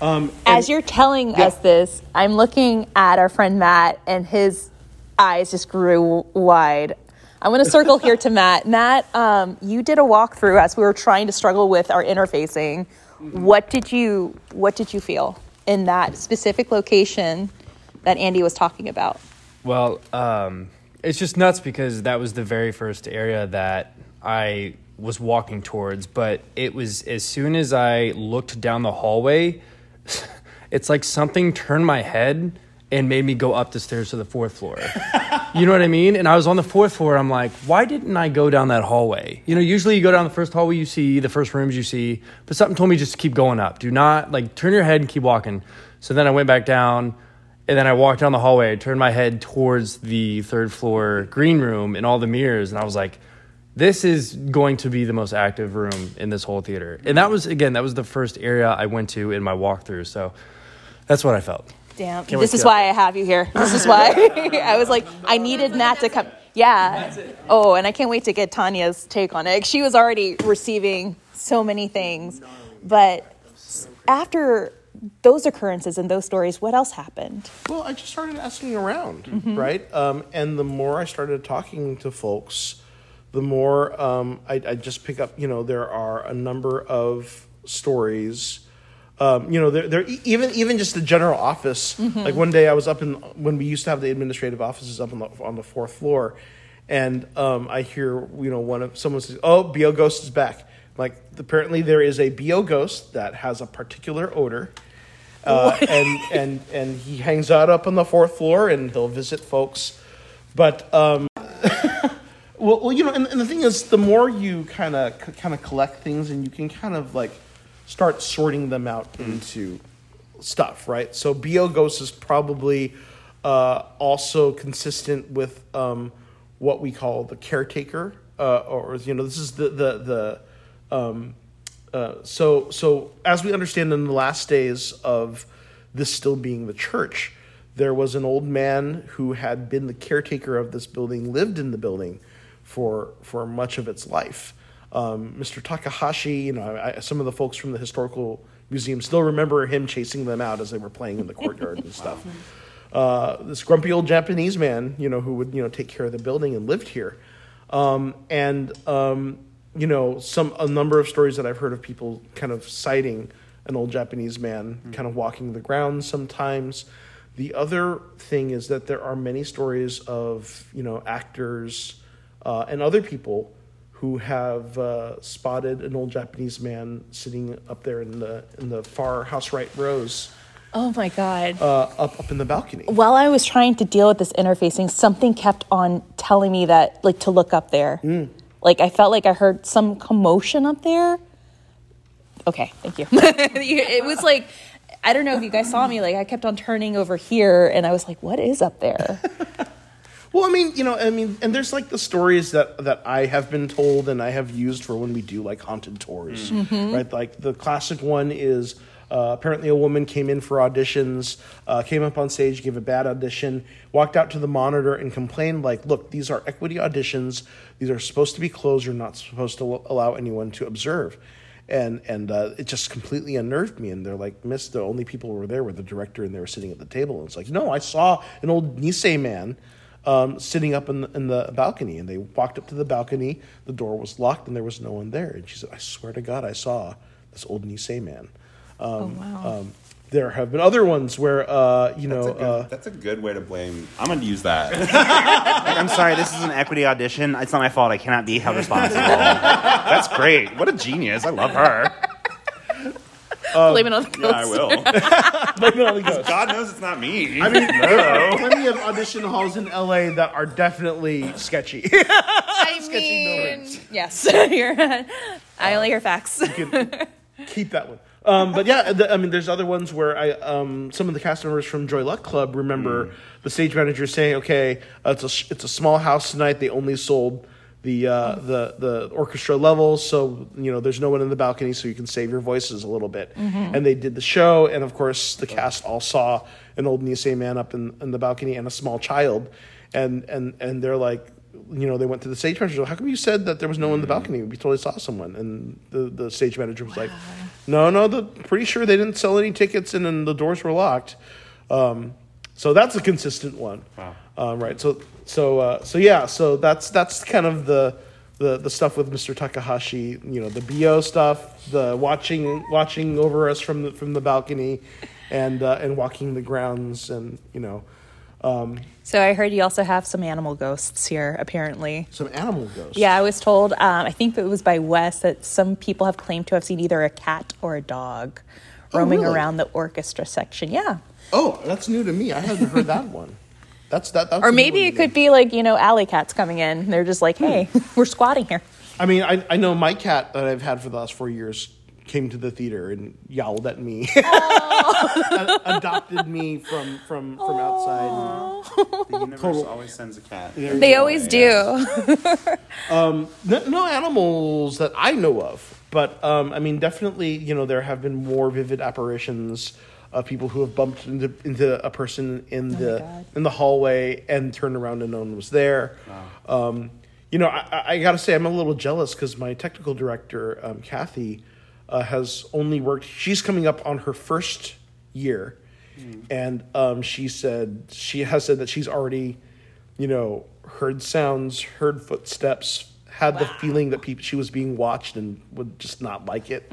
Um, As you're telling us this, I'm looking at our friend Matt, and his eyes just grew wide. I'm going to circle here to Matt. (laughs) Matt, um, you did a walkthrough as we were trying to struggle with our interfacing. What did you What did you feel in that specific location that Andy was talking about? Well, um, it's just nuts because that was the very first area that I was walking towards. But it was as soon as I looked down the hallway, (laughs) it's like something turned my head and made me go up the stairs to the fourth floor. (laughs) You know what I mean? And I was on the fourth floor. I'm like, why didn't I go down that hallway? You know, usually you go down the first hallway you see, the first rooms you see, but something told me just to keep going up. Do not like turn your head and keep walking. So then I went back down, and then I walked down the hallway. I turned my head towards the third floor green room and all the mirrors, and I was like, this is going to be the most active room in this whole theater. And that was again, that was the first area I went to in my walkthrough. So that's what I felt. Damn. Can't this is why I have you here. This is why (laughs) I was like, I needed Matt to come. Yeah. Oh, and I can't wait to get Tanya's take on it. She was already receiving so many things. But after those occurrences and those stories, what else happened? Well, I just started asking around, right? Um, and the more I started talking to folks, the more um, I, I just pick up. You know, there are a number of stories. Um, you know, there, there even even just the general office. Like one day, I was up in when we used to have the administrative offices up on the on the fourth floor, and um, I hear you know one of someone says, "Oh, bo ghost is back." Like apparently there is a bo ghost that has a particular odor, uh, and and and he hangs out up on the fourth floor and he'll visit folks, but um, (laughs) well, well, you know, and, and the thing is, the more you kind of kind of collect things, and you can kind of like start sorting them out into stuff, right? So bo ghost is probably uh, also consistent with um, what we call the caretaker, uh, or you know, this is the the the. Um, uh, so so as we understand in the last days of this still being the church, there was an old man who had been the caretaker of this building, lived in the building for for much of its life. Um, Mr. Takahashi, you know, I, some of the folks from the historical museum still remember him chasing them out as they were playing in the courtyard and stuff. (laughs) Uh, this grumpy old Japanese man, you know, who would you know take care of the building and lived here, um, and um, you know, some a number of stories that I've heard of people kind of citing an old Japanese man kind of walking the grounds sometimes. The other thing is that there are many stories of you know actors uh, and other people who have uh, spotted an old Japanese man sitting up there in the in the far house right rows, Oh my God. uh, up up in the balcony. While I was trying to deal with this interfacing, something kept on telling me that, like, to look up there. Like, I felt like I heard some commotion up there. Okay, thank you. (laughs) it was like, I don't know if you guys saw me, like, I kept on turning over here, and I was like, what is up there? (laughs) Well, I mean, you know, I mean, and there's like the stories that that I have been told and I have used for when we do like haunted tours, mm-hmm. right? Like the classic one is uh, apparently a woman came in for auditions, uh, came up on stage, gave a bad audition, walked out to the monitor and complained like, "Look, these are equity auditions. These are supposed to be closed. You're not supposed to al- allow anyone to observe." And and uh, it just completely unnerved me. And they're like, "Miss, the only people who were there were the director and they were sitting at the table." And it's like, "No, I saw an old Nisei man." um, sitting up in the, in the balcony, and they walked up to the balcony. The door was locked, and there was no one there. And she said, "I swear to God, I saw this old Nisei man." Um, wow. um, there have been other ones where, uh, you That's know, a, good, uh, that's a good way to blame. I'm going to use that. (laughs) Like, I'm sorry, this is an equity audition. It's not my fault. I cannot be held responsible. That's great. What a genius. I love her. Blame it on the ghost. Yeah, I will. (laughs) blame it on the ghost. God knows it's not me. I mean, (laughs) no. there are plenty of audition halls in LA that are definitely sketchy. I Sketchy mean, buildings. yes, I only hear facts. keep that one. Um, but yeah, the, I mean, there's other ones where I, um, some of the cast members from Joy Luck Club remember the stage manager saying, "Okay, uh, it's a it's a small house tonight. They only sold the uh, the the orchestra levels, so you know there's no one in the balcony, so you can save your voices a little bit." And they did the show, and of course, the cast all saw an old Nisei man up in, in the balcony and a small child, and and and they're like. You know, they went to the stage manager. How come you said that there was no one in the balcony? We totally saw someone. And the, the stage manager was like, "No, no, the pretty sure they didn't sell any tickets, and then the doors were locked." Um, so that's a consistent one. Wow. Um, right. So so uh, so yeah. So that's that's kind of the, the the stuff with Mr. Takahashi. You know, the bo stuff, the watching watching over us from the from the balcony, and uh, and walking the grounds, and you know, um, So I heard you also have some animal ghosts here, apparently. some animal ghosts. Yeah, I was told, um, I think it was by Wes, that some people have claimed to have seen either a cat or a dog roaming really? around the orchestra section. Yeah. Oh, that's new to me. I haven't heard that one. That's that. That's Or maybe it could be like, you know, alley cats coming in. They're just like, hey, we're squatting here. I mean, I, I know my cat that I've had for the last four years came to the theater and yowled at me, (laughs) Ad- (laughs) adopted me from from from outside. The universe always sends a cat. They always do. (laughs) No, no animals that I know of, but um, I mean, definitely, you know, there have been more vivid apparitions of people who have bumped into, into a person in the in the hallway and turned around and no one was there. Um, you know, I, I- I got to say, I'm a little jealous because my technical director, um, Kathy, uh, has only worked. She's coming up on her first year, and um, she said she has said that she's already, you know, heard sounds, heard footsteps, had the feeling that people she was being watched and would just not like it.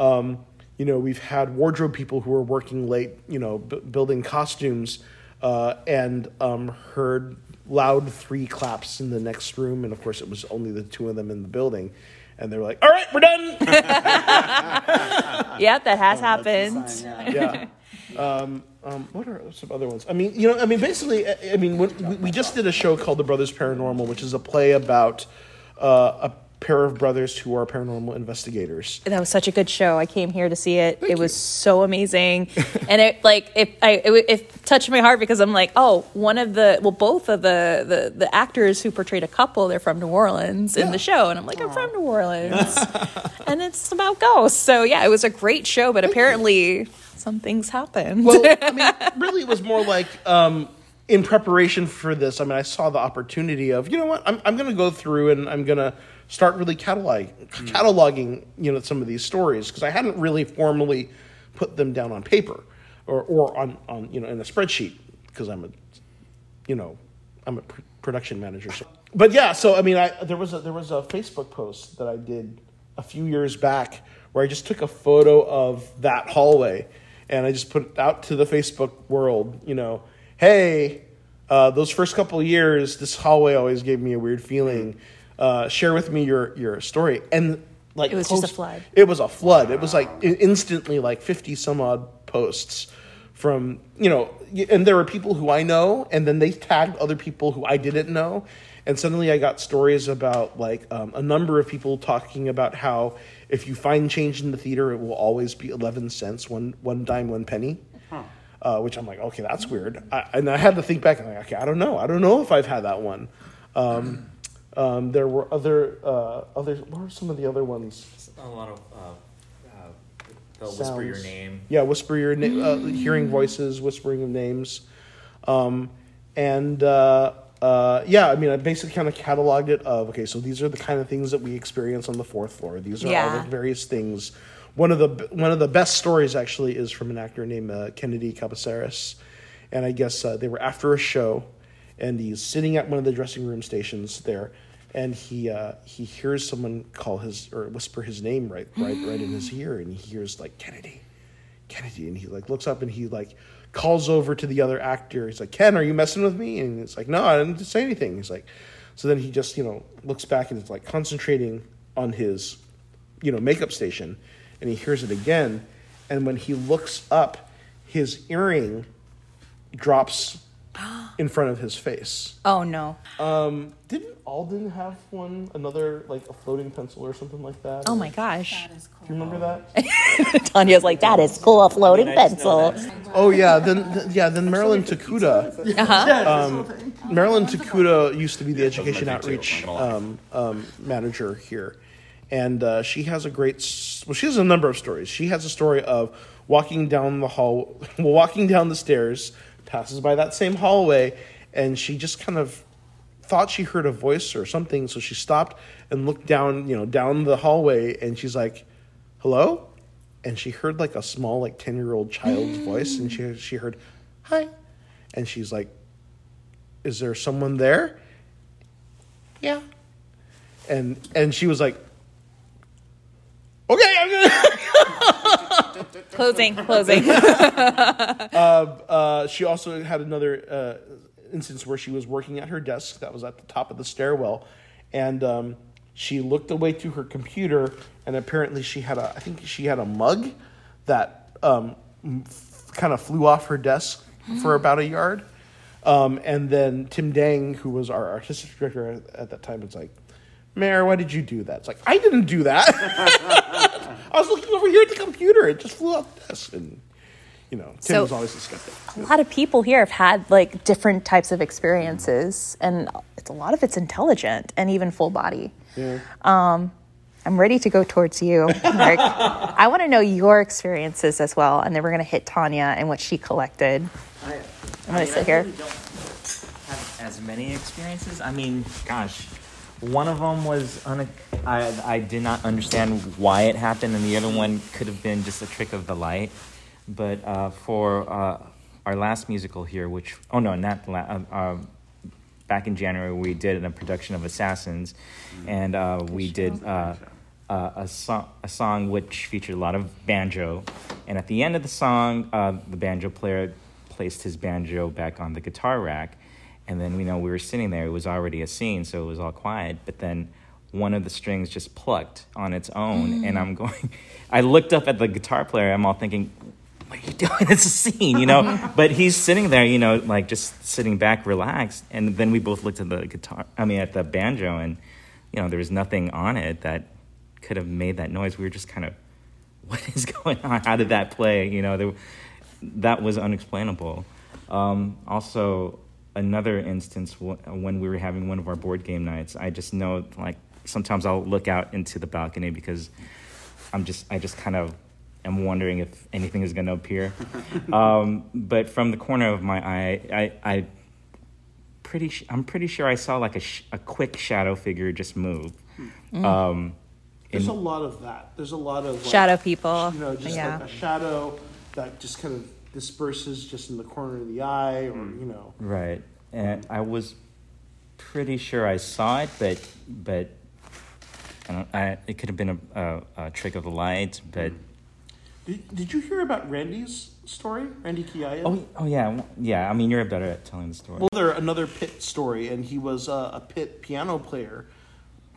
Um, you know, we've had wardrobe people who were working late, you know, b- building costumes, uh, and um, heard loud three claps in the next room, and of course, it was only the two of them in the building, and they were like, "All right, we're done." (laughs) Yep, that has happened. yeah. (laughs) Um, um, what are some other ones? I mean, you know, I mean, basically, I, I mean, when, we, we just did a show called The Brothers Paranormal, which is a play about uh, a pair of brothers who are paranormal investigators. That was such a good show. I came here to see it. it was so amazing, and it like it, I it, it touched my heart because I'm like, oh, one of the well, both of the the, the actors who portrayed a couple, they're from New Orleans in Yeah. the show, and I'm like, I'm from New Orleans, (laughs) and it's about ghosts. So yeah, it was a great show, but apparently some things happened. Well, I (laughs) mean, really, it was more like um, in preparation for this. I mean, I saw the opportunity of, you know what, I'm, I'm going to go through and I'm going to start really catalog, cataloging, you know, some of these stories because I hadn't really formally put them down on paper or, or on, on, you know, in a spreadsheet because I'm a, you know, I'm a pr- production manager. So. But yeah, so I mean, I there was a there was a Facebook post that I did a few years back where I just took a photo of that hallway and I just put it out to the Facebook world. You know, hey, uh, those first couple of years, this hallway always gave me a weird feeling. Uh, share with me your your story and. Like It was just a flood. It was a flood. It was like instantly like fifty some odd posts from you know and there were people who i know and then they tagged other people who i didn't know and suddenly i got stories about like um, a number of people talking about how if you find change in the theater it will always be 11 cents one one dime one penny uh, which i'm like okay that's weird I, and i had to think back and I'm like okay i don't know i don't know if i've had that one um, um, there were other uh, other what are some of the other ones A lot of uh, uh, they'll whisper your name. Yeah, whisper your name, uh, hearing voices, whispering of names, um, and uh, uh, yeah, I mean, I basically kind of cataloged it. Of okay, so these are the kind of things that we experience on the fourth floor. These are all the various things. One of the one of the best stories actually is from an actor named uh, Kennedy Kabasares, and I guess uh, they were after a show, and he's sitting at one of the dressing room stations there, and he uh, he hears someone call his or whisper his name right right right in his ear, and he hears like Kennedy, Kennedy, and he like looks up and he like calls over to the other actor. He's like, Ken, are you messing with me? And it's like, no, I didn't say anything. He's like, so then he just you know looks back and is like concentrating on his you know makeup station, and he hears it again, and when he looks up, his earring drops (gasps) in front of his face. oh no! Um, didn't Alden have one? Another like a floating pencil or something like that? Oh my gosh! Do you remember that? (laughs) Tanya's like, that is cool, a floating pencil. Oh yeah, then th- yeah, then Marilyn Tokuda. Um, Marilyn Tokuda used to be the education That's what I do, outreach I'm not gonna lie. um, um, manager here, and uh, she has a great. s- Well, she has a number of stories. She has a story of walking down the hall, well, (laughs) walking down the stairs, passes by that same hallway, and she just kind of thought she heard a voice or something, so she stopped and looked down, you know, down the hallway, and she's like, "Hello," and she heard like a small, like ten year old child's (gasps) voice, and she she heard, "Hi," and she's like, "Is there someone there?" Yeah, and and she was like, "Okay, I'm gonna." Closing, (laughs) closing. (laughs) uh, she also had another uh, instance where she was working at her desk that was at the top of the stairwell, and um, she looked away to her computer, and apparently she had a I think she had a mug that um, kind of flew off her desk for about a yard. Um, and then Tim Dang, who was our artistic director at, at that time, was like, Mayor, why did you do that? It's like, I didn't do that. (laughs) I was looking over here at the computer. It just flew off the desk. And, you know, Tim So- was always a skeptic. a lot of people here have had like different types of experiences and it's a lot of it's intelligent and even full body um, i'm ready to go towards you Mark. i want to know your experiences as well and then we're going to hit tanya and what she collected I, I'm gonna sit here. really don't have as many experiences. I mean, gosh, one of them was un- I I did not understand why it happened, and the other one could have been just a trick of the light. But uh, for uh, our last musical here, which oh no, not la- uh, uh, back in January, we did a production of Assassins, and uh, we did. Uh, uh, a song, a song which featured a lot of banjo, and at the end of the song, uh, the banjo player placed his banjo back on the guitar rack, and then you know we were sitting there. It was already a scene, so it was all quiet. But then one of the strings just plucked on its own, and I'm going. (laughs) I looked up at the guitar player. I'm all thinking, "What are you doing? (laughs) It's a scene, you know." (laughs) but he's sitting there, you know, like just sitting back, relaxed. And then we both looked at the guitar. I mean, at the banjo, and you know, there was nothing on it that could have made that noise. We were just kind of, what is going on? How did that play? You know, there, that was unexplainable. Um, also, another instance when we were having one of our board game nights, I just know like sometimes I'll look out into the balcony because I'm just I just kind of am wondering if anything is going to appear. (laughs) um, but from the corner of my eye, I, I pretty sh- I'm pretty sure I saw like a sh- a quick shadow figure just move. Um, There's in- a lot of that. There's a lot of like, shadow people You know, just yeah like a shadow that just kind of disperses just in the corner of the eye, or mm. you know. Right, and I was pretty sure I saw it, but but I don't. I, it could have been a, a, a trick of the light, but mm. Did, did you hear about Randy's story? Randy Kiaya? oh oh yeah yeah. I mean, you're better at telling the story. Well, there another pit story, and he was a pit piano player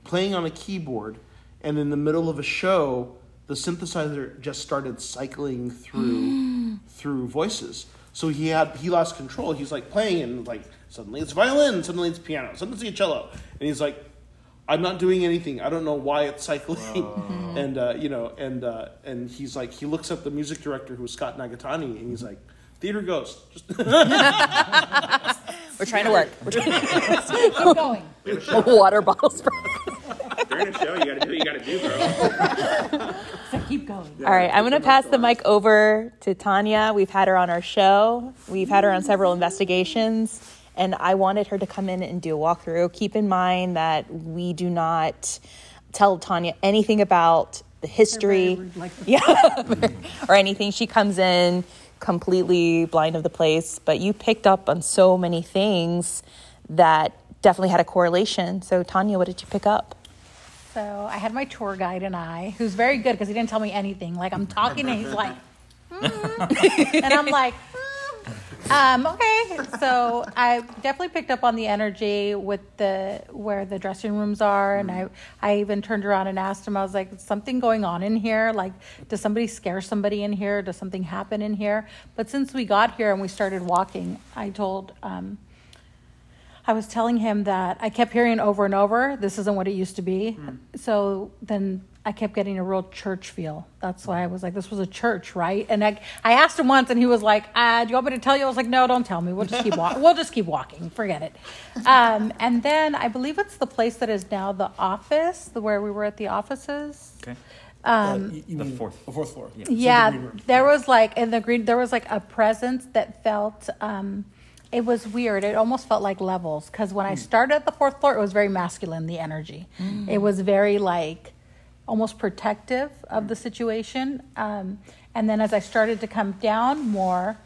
playing on a keyboard, and in the middle of a show, the synthesizer just started cycling through (gasps) (gasps) through voices. So he had he lost control. He's like playing, and like suddenly it's violin, suddenly it's piano, suddenly it's cello, and he's like. I'm not doing anything. I don't know why it's cycling, (laughs) and uh, you know, and uh, and he's like, he looks at the music director, who was Scott Nagatani, and he's like, "Theater ghost, just (laughs) we're trying to work we're trying to- (laughs) Keep going. water bottles During a show, you gotta do what you gotta do, bro. (laughs) So keep going. All right, I'm going to pass the mic over to Tanya. We've had her on our show. We've had her on several investigations, and I wanted her to come in and do a walkthrough. Keep in mind that we do not tell Tanya anything about the history, (laughs) yeah, (laughs) or anything. She comes in completely blind of the place, but you picked up on so many things that definitely had a correlation. So, Tanya, what did you pick up? So I had my tour guide and I, who's very good because he didn't tell me anything. Like I'm talking and he's like, "Hmm." and I'm like, "Hmm." um, okay. So I definitely picked up on the energy with the where the dressing rooms are, and I I even turned around and asked him. I was like, something going on in here? Like, does somebody scare somebody in here? Does something happen in here?" But since we got here and we started walking, I told. Um, I was telling him that I kept hearing over and over, this isn't what it used to be. So then I kept getting a real church feel. That's why I was like, this was a church, right? And I, I asked him once, and he was like, uh, "Do you want me to tell you?" I was like, "No, don't tell me. We'll just keep walking. (laughs) we'll just keep walking. Forget it." Um, and then I believe it's the place that is now the office, the where we were at the offices. okay. Um, you, you the mean fourth. the fourth floor. Yeah, there was like in the green, there was like a presence that felt. Um, it was weird. It almost felt like levels because when I started at the fourth floor, it was very masculine. The energy, it was very like almost protective of the situation. Um, and then as I started to come down more,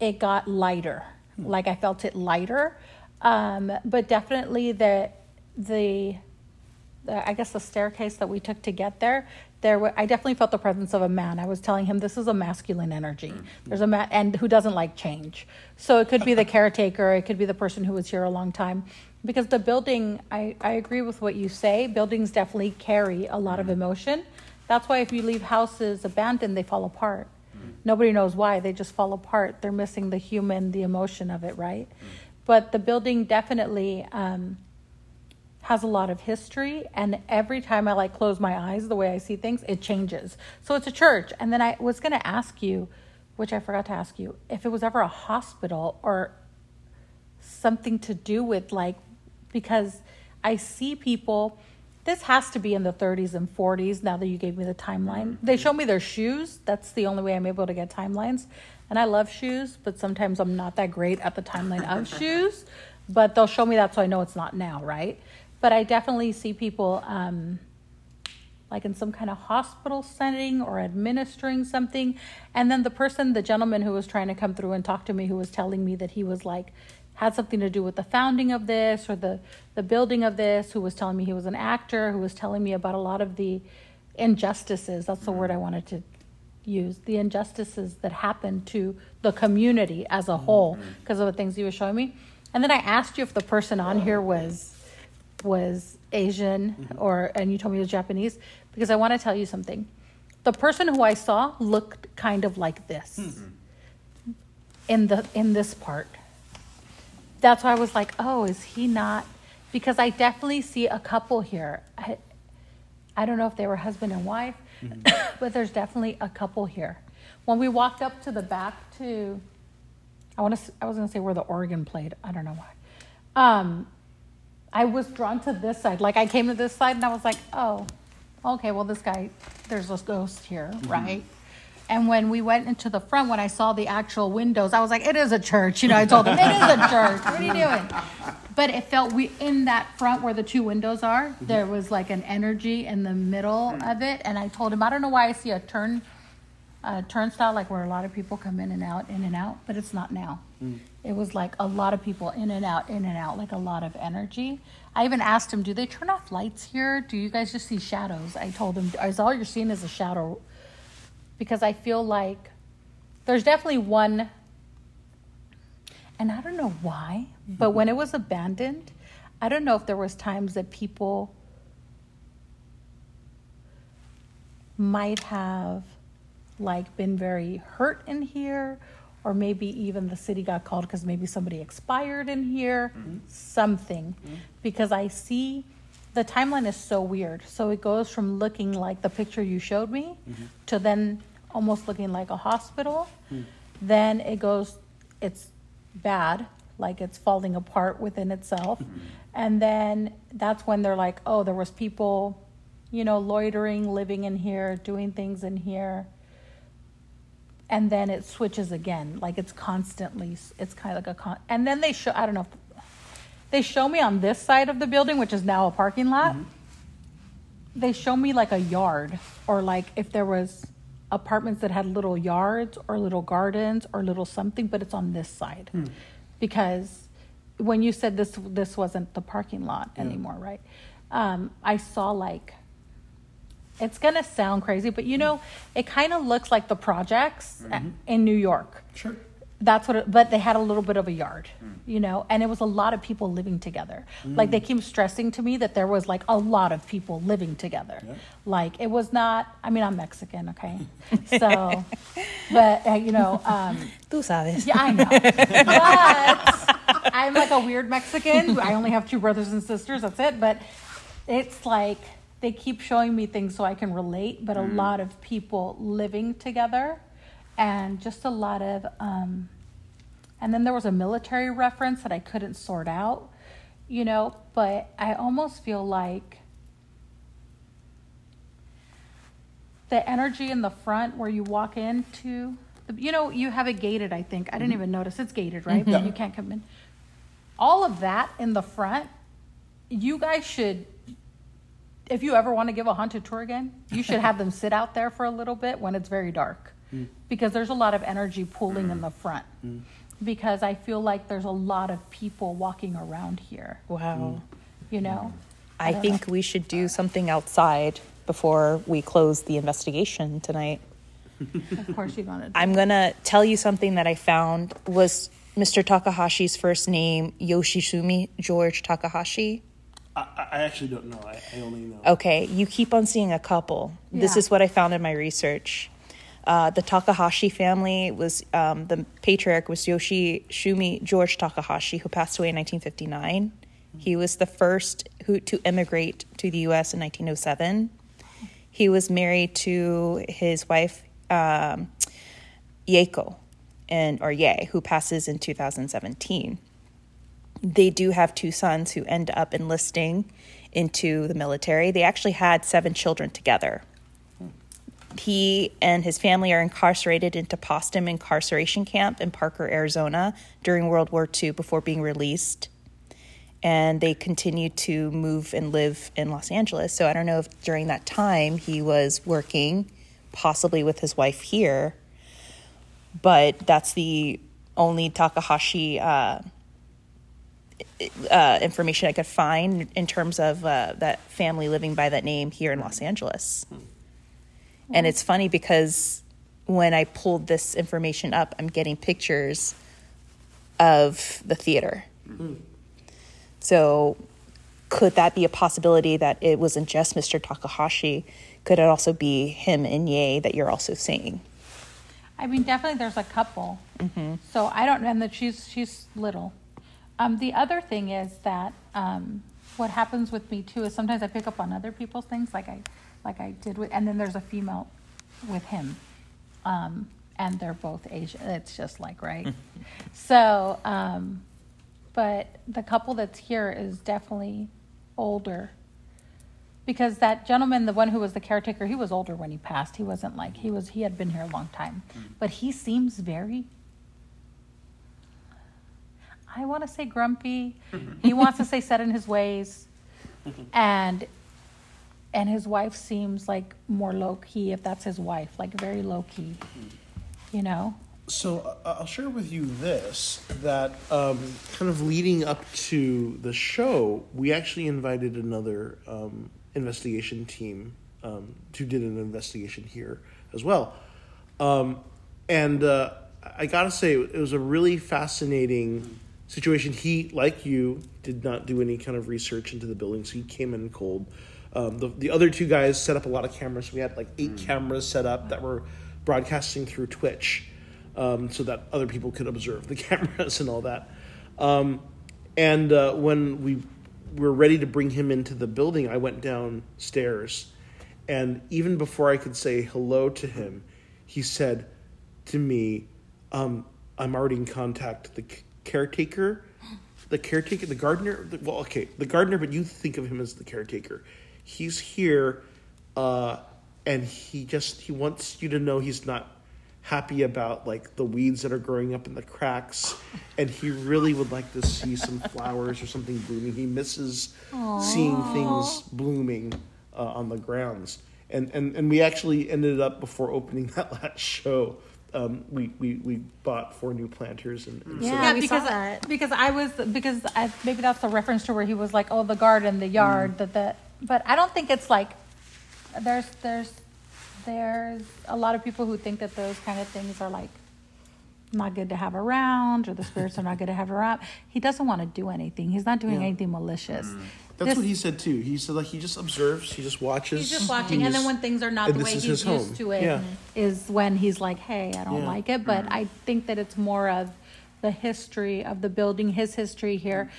it got lighter. Like I felt it lighter, um, but definitely the the the, I guess the staircase that we took to get there, there were, I definitely felt the presence of a man. I was telling him this is a masculine energy. Mm-hmm. There's a man and who doesn't like change. So it could be the caretaker, it could be the person who was here a long time. Because the building, I, I agree with what you say. Buildings definitely carry a lot of mm-hmm. emotion. That's why if you leave houses abandoned, they fall apart. Mm-hmm. Nobody knows why. They just fall apart. They're missing the human, the emotion of it, right? but the building definitely um, has a lot of history and every time i like close my eyes the way i see things it changes. So it's a church. And then i was going to ask you which i forgot to ask you if it was ever a hospital or something to do with like because i see people this has to be in the 30s and 40s now that you gave me the timeline. Mm-hmm. They show me their shoes. That's the only way i'm able to get timelines. And i love shoes but sometimes i'm not that great at the timeline of (laughs) shoes. But they'll show me that so i know it's not now right but I definitely see people um, like in some kind of hospital setting or administering something. And then the person, the gentleman who was trying to come through and talk to me, who was telling me that he was like, had something to do with the founding of this or the, the building of this, who was telling me he was an actor, who was telling me about a lot of the injustices. That's the word I wanted to use the injustices that happened to the community as a whole because of the things he was showing me. And then I asked you if the person on here was was Asian mm-hmm. or and you told me it was Japanese because I want to tell you something. The person who I saw looked kind of like this mm-hmm. in the in this part. That's why I was like, "Oh, is he not?" Because I definitely see a couple here. I, I don't know if they were husband and wife, mm-hmm. (coughs) but there's definitely a couple here. When we walked up to the back to, I want to, I was going to say where the organ played. I don't know why. Um, I was drawn to this side. Like I came to this side and I was like, oh, okay, well, this guy, there's a ghost here, mm-hmm. right? And when we went into the front, when I saw the actual windows, I was like, it is a church. You know, I told him, it is a church. What are you doing? But it felt we in that front where the two windows are, mm-hmm. there was like an energy in the middle of it. And I told him, I don't know why I see a turn a turnstile like where a lot of people come in and out, in and out, but it's not now. Mm. It was like a lot of people in and out, in and out, like a lot of energy. I even asked him, "Do they turn off lights here? Do you guys just see shadows?" I told him, "Is all you're seeing is a shadow?" Because I feel like there's definitely one, and I don't know why, but when it was abandoned, I don't know if there was times that people might have like been very hurt in here or maybe even the city got called because maybe somebody expired in here. Mm-hmm. Something. Mm-hmm. Because i see the timeline is so weird. So it goes from looking like the picture you showed me mm-hmm. to then almost looking like a hospital. Mm. Then it goes it's bad like it's falling apart within itself. And then that's when they're like oh there was people you know loitering living in here doing things in here and then it switches again. Like it's constantly it's kind of like a con and then they show i don't know they show me on this side of the building which is now a parking lot. They show me like a yard or like if there was apartments that had little yards or little gardens or little something but it's on this side. Because when you said this this wasn't the parking lot anymore right? Um, i saw like it's gonna sound crazy, but you know, it kind of looks like the projects in New York. Sure. That's what, it, but they had a little bit of a yard, you know, and it was a lot of people living together. Like they keep stressing to me that there was like a lot of people living together. Like it was not. I mean, I'm Mexican, okay, (laughs) so, but uh, you know, um, Tú sabes. yeah, I know. But (laughs) I'm like a weird Mexican. I only have two brothers and sisters. That's it. But it's like they keep showing me things so I can relate. But a mm. lot of people living together, and just a lot of. Um, and then there was a military reference that I couldn't sort out, you know. But I almost feel like the energy in the front where you walk into the, you know you have it gated i think i didn't mm-hmm. even notice it's gated right but you can't come in all of that in the front you guys should if you ever want to give a haunted tour again you should have them sit out there for a little bit when it's very dark. Mm. Because there's a lot of energy pooling in mm. the front. Mm. Because i feel like there's a lot of people walking around here. Wow. you know? I don't think we should do something outside before we close the investigation tonight. of course you want to I'm going to tell you something that I found was Mr. Takahashi's first name Yoshizumi George Takahashi. I, I- I actually don't know. I, I only know. Okay, you keep on seeing a couple. This is what I found in my research. Uh, the Takahashi family was um, the patriarch was Yoshi Shumi George Takahashi, who passed away in 1959. He was the first who to immigrate to the U.S. in 1907. He was married to his wife um, Yeiko, and or Ye, who passes in 2017. They do have two sons who end up enlisting into the military. They actually had seven children together. He and his family are incarcerated into Poston incarceration camp in Parker, Arizona during World War II before being released. And they continue to move and live in Los Angeles. So I don't know if during that time he was working, possibly with his wife here, but that's the only Takahashi uh, uh, information I could find in terms of uh, that family living by that name here in Los Angeles. And it's funny because when I pulled this information up, I'm getting pictures of the theater. So, could that be a possibility that it wasn't just Mr. Takahashi? Could it also be him and Ye that you're also seeing? I mean, definitely there's a couple. So I don't know, and that she's she's little. Um, the other thing is that um, what happens with me too is sometimes I pick up on other people's things, like I like I did with, and then there's a female with him, um, and they're both Asian. It's just like right. (laughs) so, um, but the couple that's here is definitely older because that gentleman, the one who was the caretaker, he was older when he passed. He wasn't like he was. He had been here a long time, but he seems very. I want to say grumpy. he wants to say set in his ways, and and his wife seems like more low key. If that's his wife, like very low key, you know. So uh, I'll share with you this that um, kind of leading up to the show, we actually invited another um, investigation team um, who did an investigation here as well. Um, and uh, I gotta say, it was a really fascinating situation. He, like you, did not do any kind of research into the building, so he came in cold. Um, the, the other two guys set up a lot of cameras. We had like eight cameras set up that were broadcasting through Twitch um, so that other people could observe the (laughs) cameras and all that. Um, and uh, when we were ready to bring him into the building, I went downstairs, and even before I could say hello to him, he said to me, um, "I'm already in contact. The caretaker, the caretaker, the gardener. The, well, okay, the gardener, but you think of him as the caretaker. He's here, uh, and he just he wants you to know he's not." happy about like the weeds that are growing up in the cracks and he really would like to see some flowers or something blooming he misses seeing things blooming uh, on the grounds and, and and we actually ended up before opening (laughs) that last show um, we, we we bought four new planters and, and so- Yeah, we saw because that. because I was because I, maybe that's a reference to where he was like, oh, the garden, the yard, that the. But I don't think it's like there's there's there's a lot of people who think that those kind of things are like not good to have around or the spirits are not good to have around. He doesn't want to do anything. He's not doing Yeah. anything malicious. That's This- what he said too he said like he just observes he just watches He's just he watching, and then when things are not the way he's used home. to it, Yeah. is when he's like, "Hey, I don't Yeah. like it." But I think that it's more of the history of the building, his history here.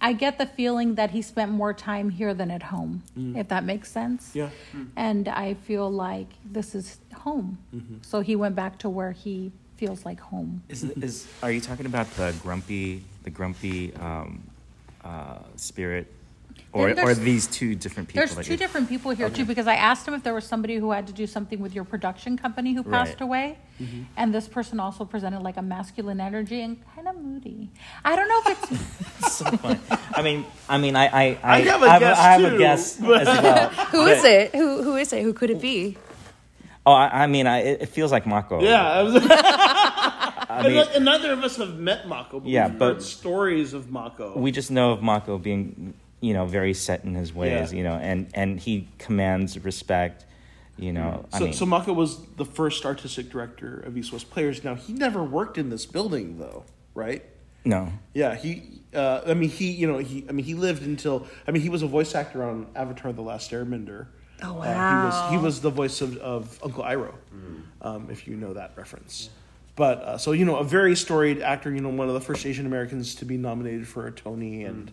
I get the feeling that he spent more time here than at home, if that makes sense. yeah And I feel like this is home, so he went back to where he feels like home. Is, is are you talking about the grumpy the grumpy um, uh, spirit, or or there's- these two different people? There's two you're- different people here too because I asked him if there was somebody who had to do something with your production company who passed Right. away, mm-hmm. and this person also presented like a masculine energy and kind of moody. I don't know if it's (laughs) so funny. I mean, I mean, I I, I have a I guess, I have too, a guess as (laughs) well. Who is it? Who who is it? Who could it be? Oh, I, I mean, I, it it feels like Mako. yeah I was, (laughs) I and, mean, like, and neither of us have met Mako but Yeah, we've but- heard stories of Mako we just know of Mako being, you know, very set in his ways, Yeah. you know, and and he commands respect, you know. I So, mean, so Mako was the first artistic director of East West Players. Now he never worked in this building, though, right? no, Yeah, he. Uh, I mean, he. You know, he. I mean, he lived until. I mean, he was a voice actor on Avatar: The Last Airbender. Oh, Uh, he was he was the voice of, of Uncle Iroh, um, if you know that reference. But uh, so you know, a very storied actor. You know, one of the first Asian Americans to be nominated for a Tony and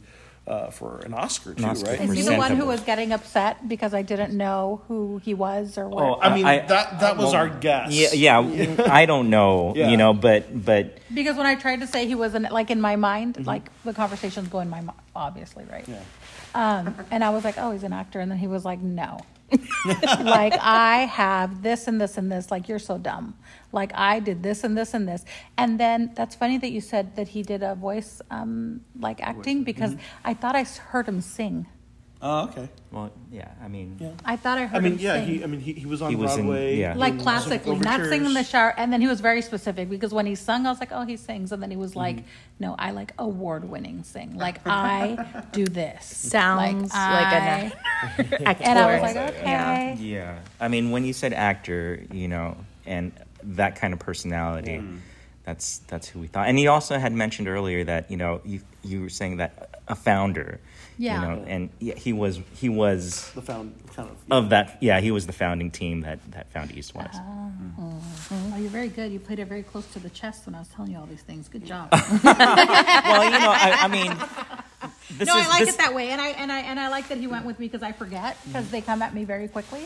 uh, for an Oscar too, Oscar right? Is he the one who was getting upset because I didn't know who he was or what? Oh, I mean, I- that that was well, our guess. Yeah, yeah. (laughs) I don't know, Yeah. you know, but but because when I tried to say he was an, like in my mind, like the conversations go in my mind, obviously, right? Yeah. Um, and I was like, oh, he's an actor, and then he was like, no. (laughs) like I have this and this and this. Like you're so dumb. Like I did this and this and this. And then that's funny that you said that he did a voice um, like acting because I thought I heard him sing. Oh, okay. well, yeah. I mean, Yeah. I thought I heard I mean, him yeah, sing. he. I mean, he, he was on He was in- yeah. like in classically, not overtures. singing in the shower. And then he was very specific because when he sung, I was like, oh, he sings. And then he was like, Mm-hmm. no, I like award winning sing. Like (laughs) I do this. Sounds like I- an actor. (laughs) And I was like, okay. Yeah. yeah. I mean, when you said actor, you know, and that kind of personality, that's that's who we thought. And he also had mentioned earlier that you know you you were saying that a founder, Yeah. you know, and yeah, he was he was the found kind of. of that. Yeah, he was the founding team that that found East West. Oh, you're very good. You played it very close to the chest when I was telling you all these things. Good job. (laughs) well, you know, I, I mean, this no, is I like this, it that way, and I and I and I like that he went with me because I forget because they come at me very quickly,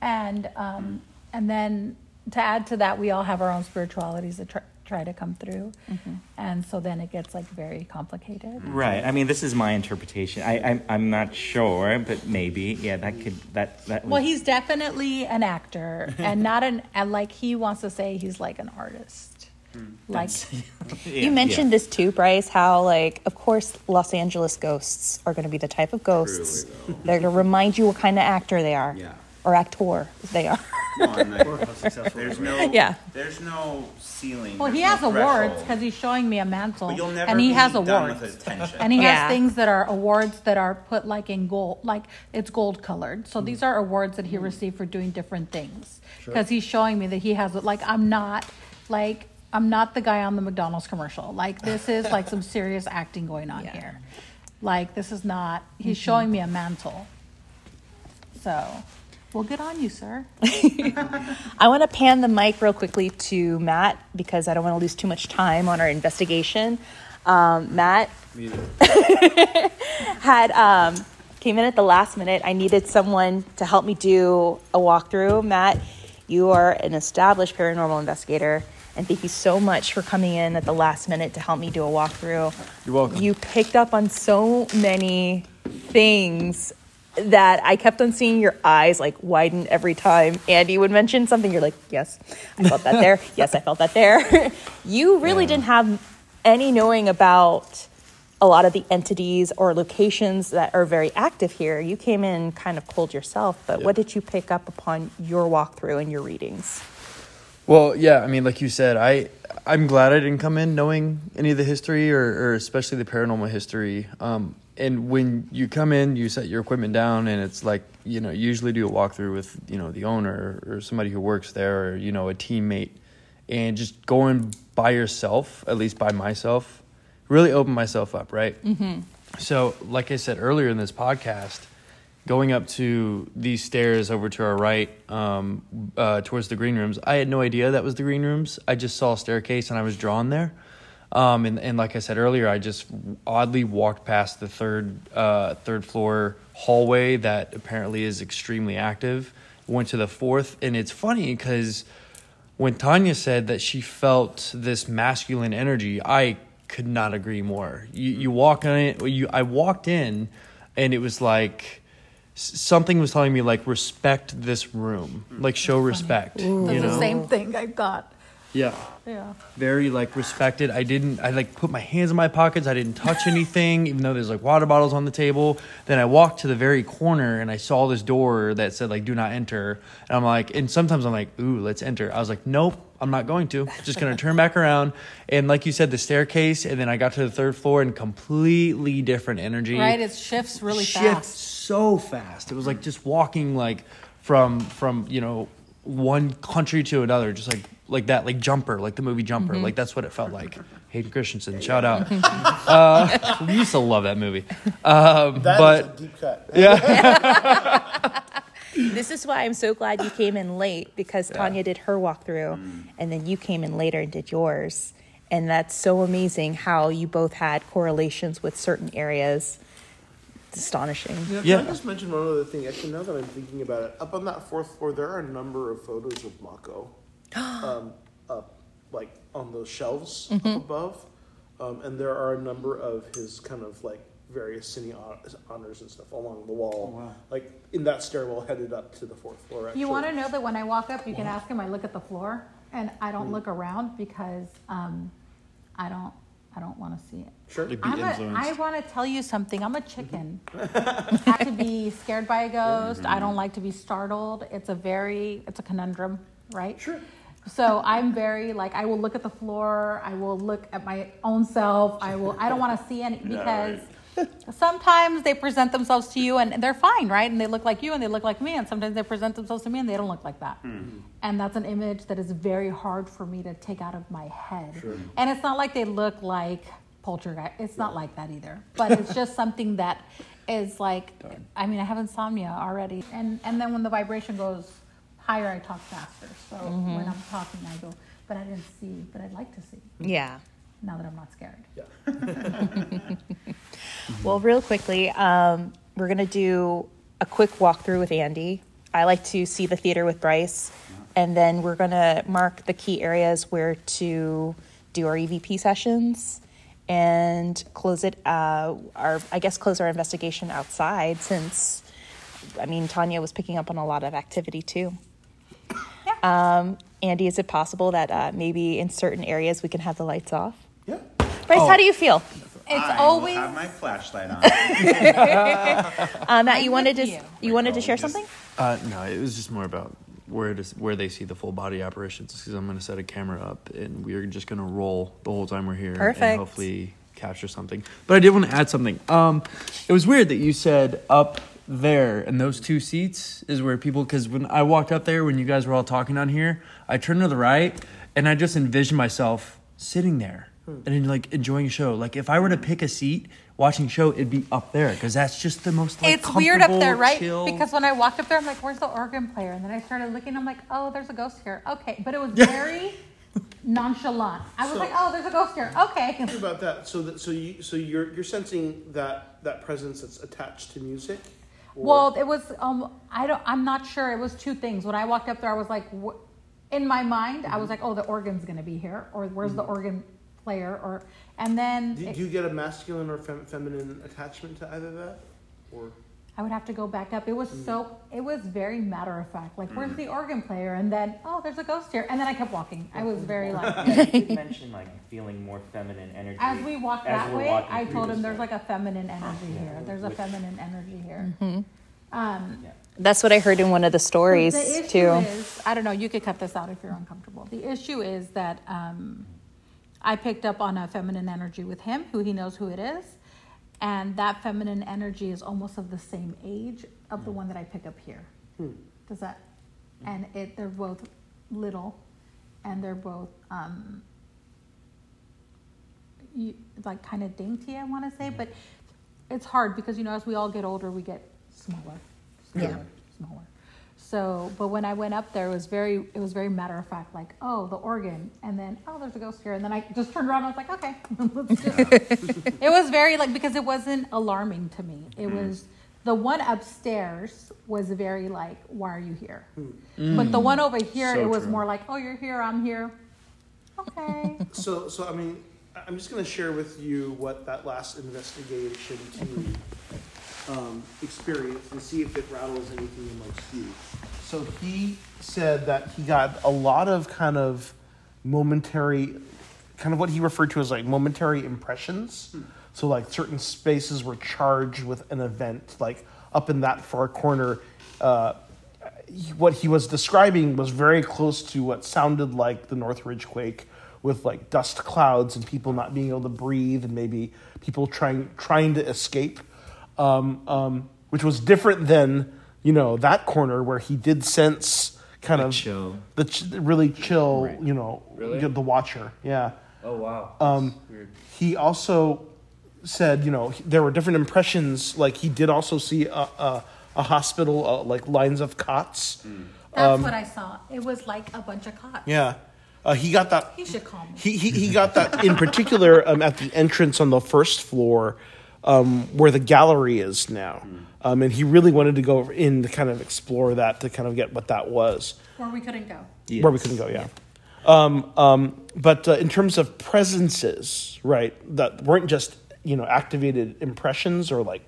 and um, and then to add to that, we all have our own spiritualities that try, try to come through, mm-hmm. and so then it gets like very complicated. Right. I mean, this is my interpretation. I, I'm, I'm not sure, but maybe. Yeah, that could that that. Well, he's definitely an actor, and not an and like he wants to say he's like an artist, hmm. like (laughs) yeah, You mentioned this too, Bryce, how, like, of course, Los Angeles ghosts are going to be the type of ghosts. They're going to remind you what kind of actor they are. Yeah. Or actor they are. There's no, Yeah. there's no ceiling. Well, he there's has no awards because he's showing me a mantle, But you'll never and he be has done awards. with attention. And he Yeah. has things that are awards that are put like in gold, like it's gold colored. So these are awards that he hmm. received for doing different things. Because he's showing me that he has like I'm not like I'm not the guy on the McDonald's commercial. Like this is like some (laughs) serious acting going on Yeah. here. Like this is not. He's mm-hmm. showing me a mantle. So, well, good on you, sir. (laughs) I want to pan the mic real quickly to Matt because I don't want to lose too much time on our investigation. Um, Matt (laughs) had um, came in at the last minute. I needed someone to help me do a walkthrough. Matt, you are an established paranormal investigator, and thank you so much for coming in at the last minute to help me do a walkthrough. You're welcome. You picked up on so many things that I kept on seeing your eyes like widen every time Andy would mention something. You're like, yes, I felt that there. (laughs) yes, I felt that there. (laughs) you really didn't have any knowing about a lot of the entities or locations that are very active here. You came in kind of cold yourself, but what did you pick up upon your walkthrough and your readings? Well, yeah, I mean, like you said, I I'm glad I didn't come in knowing any of the history or, or especially the paranormal history. Um, and when you come in, you set your equipment down, and it's like you know, you usually do a walkthrough with you know the owner or somebody who works there, or you know, a teammate, and just going by yourself, at least by myself, really opened myself up, right? Mm-hmm. So, like I said earlier in this podcast, going up to these stairs over to our right um, uh, towards the green rooms i had no idea that was the green rooms i just saw a staircase and i was drawn there um, and, and like i said earlier i just oddly walked past the third uh, third floor hallway that apparently is extremely active. Went to the fourth and it's funny because when tanya said that she felt this masculine energy i could not agree more. You, you walk in it you, i walked in and it was like something was telling me like respect this room. Like show respect you That's know? the same thing I got. Yeah Yeah. very like respected i didn't i like put my hands in my pockets i didn't touch anything even though there's like water bottles on the table then i walked to the very corner and i saw this door that said like do not enter and i'm like and sometimes i'm like ooh let's enter i was like nope i'm not going to just gonna turn back around and like you said the staircase and then i got to the third floor and completely different energy Right. It shifts really shifts fast. so fast. It was like just walking like from from you know one country to another, just like like that, like Jumper, like the movie Jumper. Mm-hmm. Like that's what it felt like. Hayden Christensen, shout out. (laughs) uh, we used to love that movie. Um, That is but a deep cut. (laughs) Yeah. (laughs) this is why I'm so glad you came in late because Tanya did her walkthrough and then you came in later and did yours. And that's so amazing how you both had correlations with certain areas. It's astonishing. Yeah, Yeah. Can I just mention one other thing? Actually, now that I'm thinking about it, up on that fourth floor, there are a number of photos of Mako, (gasps) um, up like on those shelves up above, um, and there are a number of his kind of like various cine honors and stuff along the wall, like in that stairwell headed up to the fourth floor. Actually. You want to know that when I walk up, you can ask him. I look at the floor, and I don't look around because um, I don't. I don't want to see it. Sure. Be I'm influenced. I want to tell you something. I'm a chicken. (laughs) I have to be scared by a ghost. I don't mm-hmm. like to be startled. It's a very, it's a conundrum, right? Sure. So I'm very like I will look at the floor. I will look at my own self. I will. I don't want to see any (laughs) because sometimes they present themselves to you and they're fine, right? And they look like you and they look like me. And sometimes they present themselves to me and they don't look like that. Mm-hmm. And that's an image that is very hard for me to take out of my head. And it's not like they look like poltergeist. It's not like that either. But it's just something that is like. I mean, I have insomnia already. And and then when the vibration goes higher, I talk faster. So when I'm talking, I go. But I didn't see. But I'd like to see. Yeah. Now that I'm not scared. Yeah. (laughs) Well, real quickly, um, we're going to do a quick walkthrough with Andy. I like to see the theater with Bryce, and then we're going to mark the key areas where to do our EVP sessions and close it. Uh, our, I guess, close our investigation outside since, I mean, Tanya was picking up on a lot of activity too. Um, Andy, is it possible that uh, maybe in certain areas we can have the lights off? Yeah. Bryce, how do you feel? It's I always. will have my flashlight on. (laughs) Uh, Matt, you wanted to you. you wanted to share Just- something? Uh, no, it was just more about where to, where they see the full body apparitions because I'm going to set a camera up and we're just going to roll the whole time we're here Perfect. and hopefully capture something. But I did want to add something. Um, it was weird that you said up there and those two seats is where people because when I walked up there when you guys were all talking on here, I turned to the right and I just envisioned myself sitting there. Hmm. And then like enjoying a show. Like if I were to pick a seat watching a show, it'd be up there because that's just the most. Like, it's weird up there, right? chill- Because when I walked up there, I'm like, "Where's the organ player?" And then I started looking. I'm like, "Oh, there's a ghost here." Okay, but it was very (laughs) nonchalant. I was So- like, "Oh, there's a ghost here." Okay. Think about that. So that so you so you're you're sensing that that presence that's attached to music. Or- Well, it was. Um, I don't. I'm not sure. It was two things. When I walked up there, I was like, wh- in my mind, I mm-hmm. was like, "Oh, the organ's gonna be here," or "Where's the mm-hmm. organ player?" Or and then do, it- do you get a masculine or fem- feminine attachment to either that, or I would have to go back up. It was so. It was very matter of fact. Like, where's the organ player? And then, oh, there's a ghost here. And then I kept walking. I was very like. (laughs) you mentioned like feeling more feminine energy. As we walked that way, I told him there's like a feminine energy here. There's a Which- feminine energy here. Um, That's what I heard in one of the stories the issue too. is, I don't know. You could cut this out if you're uncomfortable. The issue is that um, I picked up on a feminine energy with him, who he knows who it is, and that feminine energy is almost of the same age of the hmm. one that I pick up here. Hmm. Does that? And it, they're both little, and they're both um, you, like kind of dainty. I want to say, mm-hmm. but it's hard because you know as we all get older, we get smaller, smaller, Yeah. smaller. So, but when I went up there, it was very, it was very matter of fact, like, oh, the organ, and then, oh, there's a ghost here, and then I just turned around. and I was like, okay, (laughs) let's just. (laughs) it was very like because it wasn't alarming to me. It mm-hmm. was the one upstairs was very like, why are you here? Mm. But the one over mm. here, So it was true. more like, oh, you're here, I'm here. Okay. (laughs) so so I mean I- I'm just going to share with you what that last investigation team um, experienced and see if it rattles anything amongst you. So he said that he got a lot of kind of momentary, kind of what he referred to as like momentary impressions. So like certain spaces were charged with an event, like up in that far corner. Uh, what he was describing was very close to what sounded like the Northridge quake, with like dust clouds and people not being able to breathe, and maybe people trying trying to escape, um, um, which was different than you know that corner where he did sense kind of chill. the ch- really chill, you know, Really? the Watcher, yeah. Oh wow. Um, weird. he also said, you know, there were different impressions. Like he did also see a, a, a hospital, uh, like lines of cots. That's what I saw. It was like a bunch of cots. Yeah, uh, he got that. He should call me. He, he, he got that in particular um, at the entrance on the first floor um, where the gallery is now. Um, and he really wanted to go in to kind of explore that to kind of get what that was. Where we couldn't go. Where we couldn't go, yeah. Um, um, but uh, in terms of presences, right, that weren't just, you know, activated impressions or like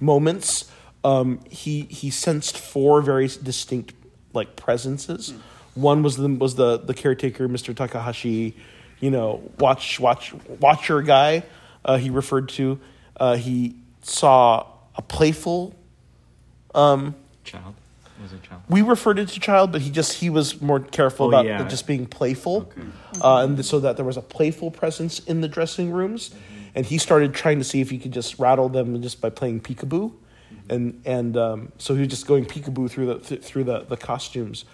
moments, um, he, he sensed four very distinct like presences. One was the was the the caretaker, Mr. Takahashi, you know, watch watch watcher guy. Uh, he referred to. Uh, he saw a playful. Child. Was it child? We referred it to child, but he just he was more careful Oh, about yeah. just being playful, uh, and so that there was a playful presence in the dressing rooms, and he started trying to see if he could just rattle them just by playing peekaboo, and and um, so he was just going peekaboo through the th- through the the costumes,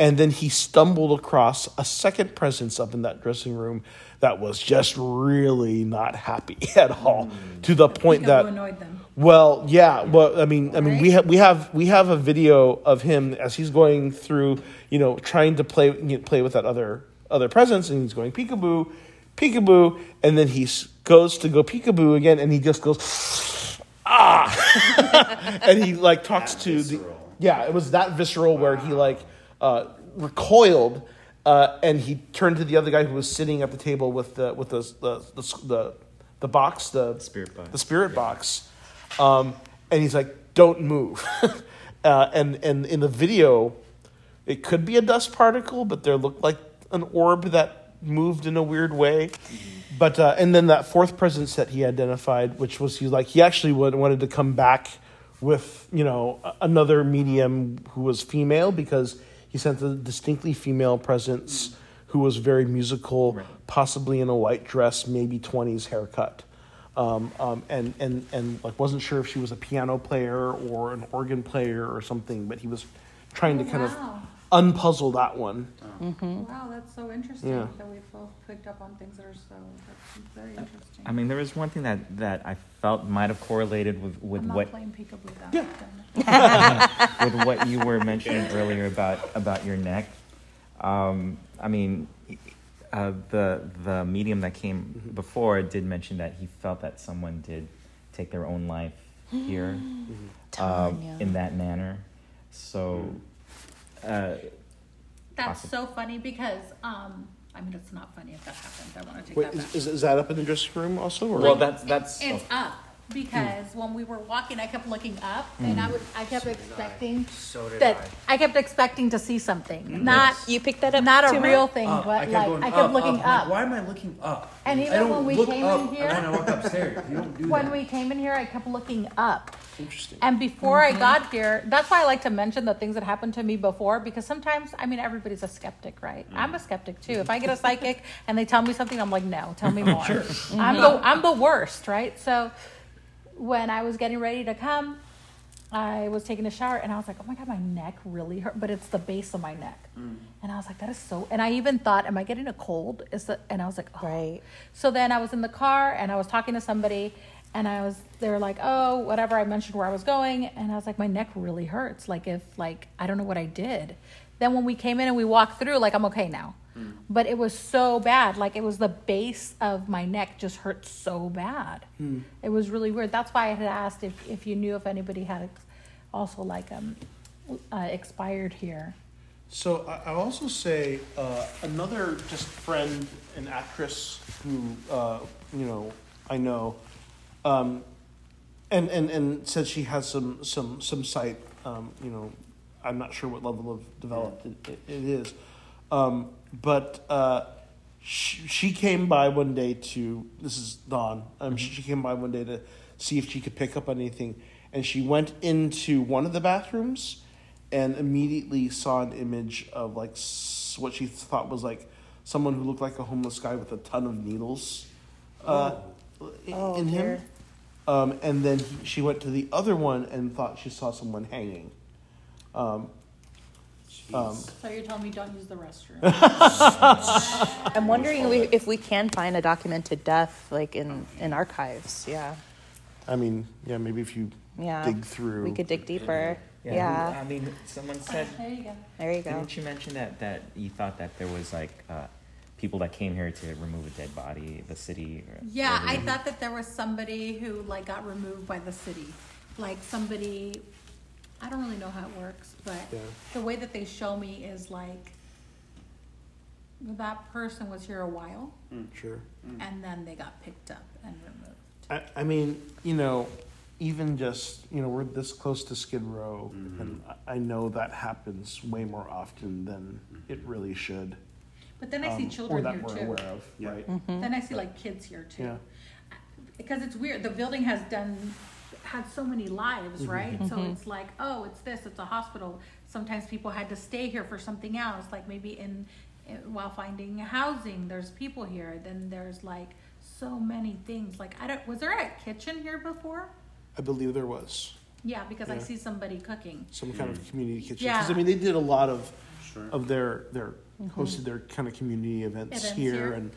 and then he stumbled across a second presence up in that dressing room that was just really not happy (laughs) at all, to the point that annoyed them. well, yeah. Well, I mean, I mean, we have we have we have a video of him as he's going through, you know, trying to play you know, play with that other other presence, and he's going peekaboo, peekaboo, and then he goes to go peekaboo again, and he just goes ah, (laughs) and he like talks to the yeah. It was that visceral where he like uh, recoiled. Uh, and he turned to the other guy who was sitting at the table with the with the the the, the, the box, the Spirit box. the spirit box, um, and he's like, "Don't move." (laughs) uh, and and in the video, it could be a dust particle, but there looked like an orb that moved in a weird way. But uh, and then that fourth presence that he identified, which was he like he actually would, wanted to come back with you know another medium who was female because he sent a distinctly female presence who was very musical, possibly in a white dress, maybe twenties haircut um, um, and and and like wasn't sure if she was a piano player or an organ player or something, but he was trying to kind wow. of unpuzzle that one. Wow, that's so interesting Yeah. that we both picked up on things that are so that's very interesting. I mean, there was one thing that, that I felt might have correlated with, with I'm not what playing peekaboo though. (laughs) with what you were mentioning earlier about about your neck. Um, I mean, uh, the the medium that came before did mention that he felt that someone did take their own life here um, Tanya. in that manner. So, uh, That's Possible. so funny because um I mean it's not funny if that happens. I want to take Wait, that back. is, is, is that up in the dressing room also? Or? well, that's that's It's up because when we were walking, I kept looking up, and I would I kept expecting that I. kept expecting to see something, mm-hmm. not You picked that up not a Matt? real thing, Up. but kept like I kept looking I'm like, up. Why am I looking up? And I even don't when we look came up in here- and I walk upstairs. You don't do when that. we came in here, I kept looking up. Interesting. And before I mm-hmm. got here, that's why I like to mention the things that happened to me before because sometimes, I mean, everybody's a skeptic, right? Mm. I'm a skeptic too. If I get a psychic and they tell me something, I'm like, no, tell me (laughs) more. I'm mm-hmm. the I'm the worst, right? So when I was getting ready to come, I was taking a shower and I was like, oh my god, my neck really hurt, but it's the base of my neck. Mm. And I was like, that is so. And I even thought, am I getting a cold? Is that? And I was like, oh. Right. So then I was in the car and I was talking to somebody and I was they were like, "Oh, whatever." I mentioned where I was going and I was like, "My neck really hurts. Like if like I don't know what I did." Then when we came in and we walked through, like I'm okay now. But it was so bad. Like it was the base of my neck just hurt so bad. It was really weird. That's why I had asked if if you knew if anybody had ex- also like um uh, expired here. So I, I'll also say uh, another just friend, an actress who uh, you know I know, um, and and and said she has some some some sight. Um, you know, I'm not sure what level of developed it, it, it is, um, but uh, she, she came by one day to. This is Dawn. Um, she, she came by one day to see if she could pick up anything, and she went into one of the bathrooms and immediately saw an image of like s- what she thought was like someone who looked like a homeless guy with a ton of needles uh, i- Oh, in him. Um, and then he, she went to the other one and thought she saw someone hanging. Um, um, So you're telling me don't use the restroom. (laughs) I'm wondering if we, if we can find a documented death like in in archives. Yeah. I mean, yeah, maybe if you Yeah. dig through. We could dig deeper. Yeah. Yeah. I mean, someone said. There you go. There you go. Didn't you mention that that you thought that there was like uh, people that came here to remove a dead body, the city? Or, Yeah, or I thought that there was somebody who like got removed by the city, like somebody. I don't really know how it works, but Yeah. the way that they show me is like that person was here a while, mm. Sure. Mm. and then they got picked up and removed. I, I mean, you know, even just, you know, we're this close to Skid Row, mm-hmm. and I I know that happens way more often than mm-hmm. it really should. But then I see um, children or here that we're too. aware of, right? Mm-hmm. Then I see like kids here too. Yeah. Because it's weird. The building has done had so many lives, Mm-hmm. right? So mm-hmm. it's like, oh, it's this, it's a hospital. Sometimes people had to stay here for something else, like maybe in, in while finding housing. There's people here. Then there's like so many things. Like I don't. Was there a kitchen here before? I believe there was Yeah, because I see somebody cooking. some kind of hmm. community kitchen. Yeah. Because I mean, they did a lot of Sure. of their their mm-hmm. hosted their kind of community events, Events here, here. and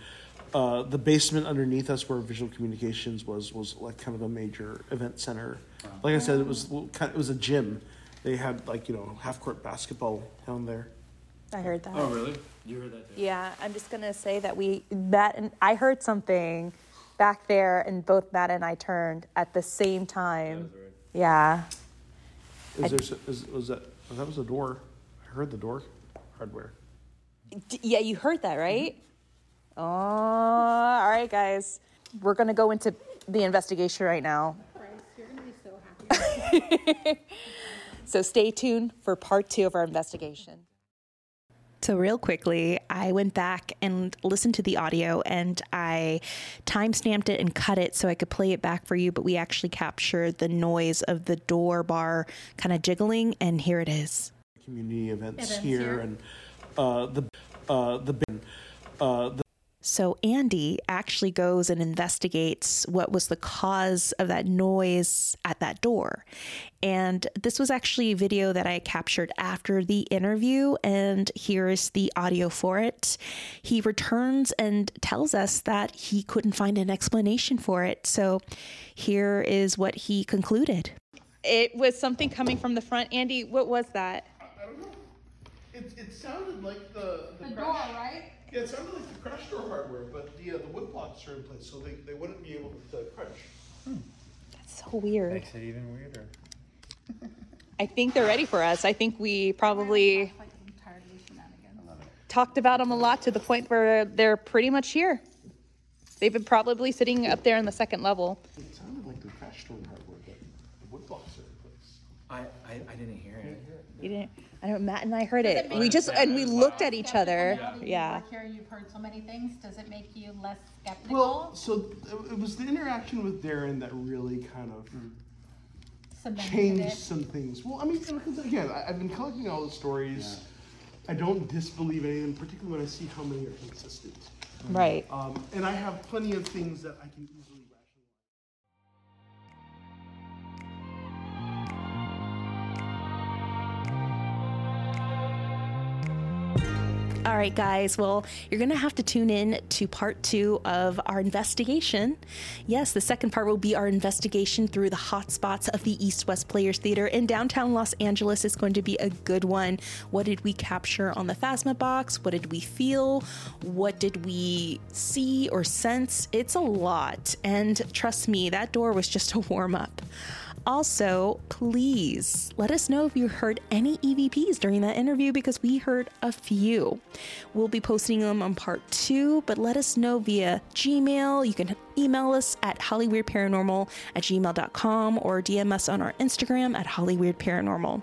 uh, the basement underneath us where Visual Communications was was like kind of a major event center. Like I said, it was a little it was a gym. They had like you know half court basketball down there. I heard that. Oh, really? You heard that? Too? Yeah, I'm just gonna say that we Matt and I heard something back there, and both Matt and I turned at the same time. Yeah. Is there s- is, was that oh, that was a door? I heard the door hardware. D- yeah, you heard that, right? Oh, all right, guys. We're gonna go into the investigation right now. You're gonna be so happy. So stay tuned for part two of our investigation. So, real quickly, I went back and listened to the audio and I time stamped it and cut it so I could play it back for you. But we actually captured the noise of the door bar kind of jiggling, and here it is. Community events, Events here, here. and uh, the uh, the uh, the So Andy actually goes and investigates what was the cause of that noise at that door. And this was actually a video that I captured after the interview, and here is the audio for it. He returns and tells us that he couldn't find an explanation for it. So here is what he concluded. It was something coming from the front. Andy, what was that? I don't know. It, it sounded like the the, The door, right? Yeah, it sounded like the crash door hardware, but the uh, the wood blocks are in place, so they, they wouldn't be able to crunch. That's so weird. Makes it even weirder. (laughs) I think they're ready for us. I think we probably Like I'm tired of these shenanigans. talked about them a lot to the point where they're pretty much here. They've been probably sitting up there in the second level. It sounded like the crash door hardware, but the wood blocks are in place. I, I, I didn't hear it. You didn't? I know Matt and I heard it. We just and we looked at each other. Yeah. Here you've heard so many things. Does it make you less skeptical? Well, so it- it was the interaction with Darren that really kind of Cemented changed it. some things. Well, I mean, because again, I, I've been collecting all the stories. I don't disbelieve any of them, particularly when I see how many are consistent. Right. Um, and I have plenty of things that I can easily All right, guys. Well, you're going to have to tune in to part two of our investigation. Yes, the second part will be our investigation through the hotspots of the East West Players Theater in downtown Los Angeles. is going to be a good one. What did we capture on the Phasma box? What did we feel? What did we see or sense? It's a lot. And trust me, that door was just a warm up. Also, please let us know if you heard any EVPs during that interview because we heard a few. We'll be posting them on part two, but let us know via Gmail. You can email us at hollyweirdparanormal at gmail.com or DM us on our Instagram at hollyweirdparanormal.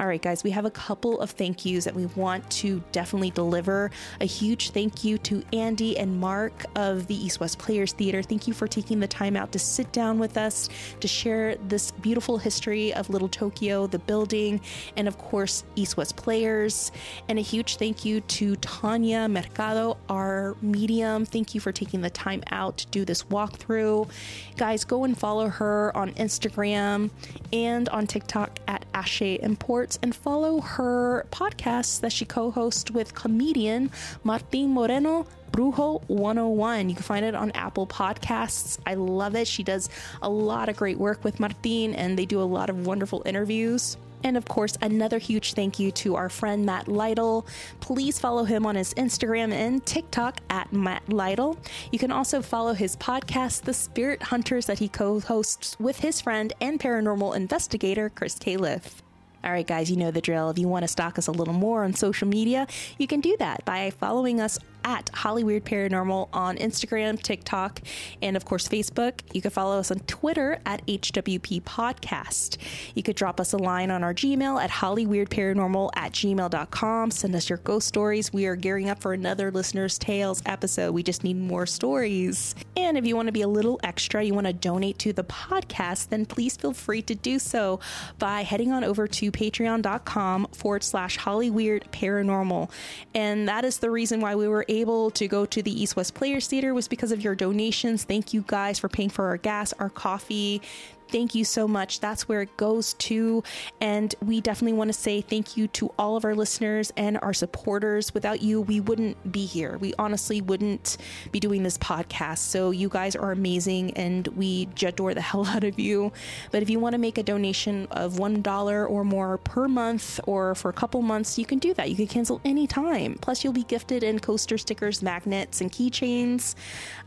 All right, guys, we have a couple of thank yous that we want to definitely deliver. A huge thank you to Andy and Mark of the East West Players Theater. Thank you for taking the time out to sit down with us to share this beautiful history of Little Tokyo, the building, and of course, East West Players. And a huge thank you to Tanya Mercado, our medium. Thank you for taking the time out to do this walkthrough. Guys, go and follow her on Instagram and on TikTok at Ashe Imports and follow her podcast that she co hosts with comedian Martin Moreno. Brujo 101. You can find it on Apple Podcasts. I love it. She does a lot of great work with Martin and they do a lot of wonderful interviews. And of course, another huge thank you to our friend Matt Lytle. Please follow him on his Instagram and TikTok at Matt Lytle. You can also follow his podcast, The Spirit Hunters, that he co hosts with his friend and paranormal investigator, Chris Califf. All right, guys, you know the drill. If you want to stalk us a little more on social media, you can do that by following us at Hollyweird Paranormal on Instagram, TikTok, and of course Facebook. You can follow us on Twitter at HWP Podcast. You could drop us a line on our Gmail at hollyweirdparanormal at gmail.com. Send us your ghost stories. We are gearing up for another Listener's Tales episode. We just need more stories. And if you want to be a little extra, you want to donate to the podcast, then please feel free to do so by heading on over to patreon.com forward slash Hollyweird Paranormal. And that is the reason why we were able to go to the East West Players Theater was because of your donations. Thank you guys for paying for our gas, our coffee. Thank you so much. That's where it goes to. And we definitely want to say thank you to all of our listeners and our supporters. Without you, we wouldn't be here. We honestly wouldn't be doing this podcast. So you guys are amazing and we adore the (laughs) hell out of you. But if you want to make a donation of $1 or more per month or for a couple months, you can do that. You can cancel anytime. Plus, you'll be gifted in coaster stickers, magnets, and keychains.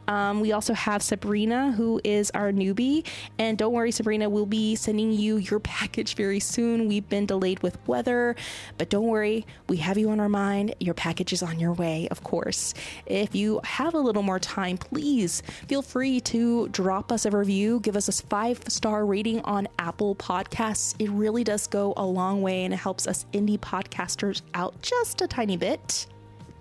Um, we also have Sabrina, who is our newbie. And don't worry, Sabrina, we'll be sending you your package very soon. We've been delayed with weather, but don't worry, we have you on our mind. Your package is on your way, of course. If you have a little more time, please feel free to drop us a review, give us a five star rating on Apple Podcasts. It really does go a long way and it helps us indie podcasters out just a tiny bit.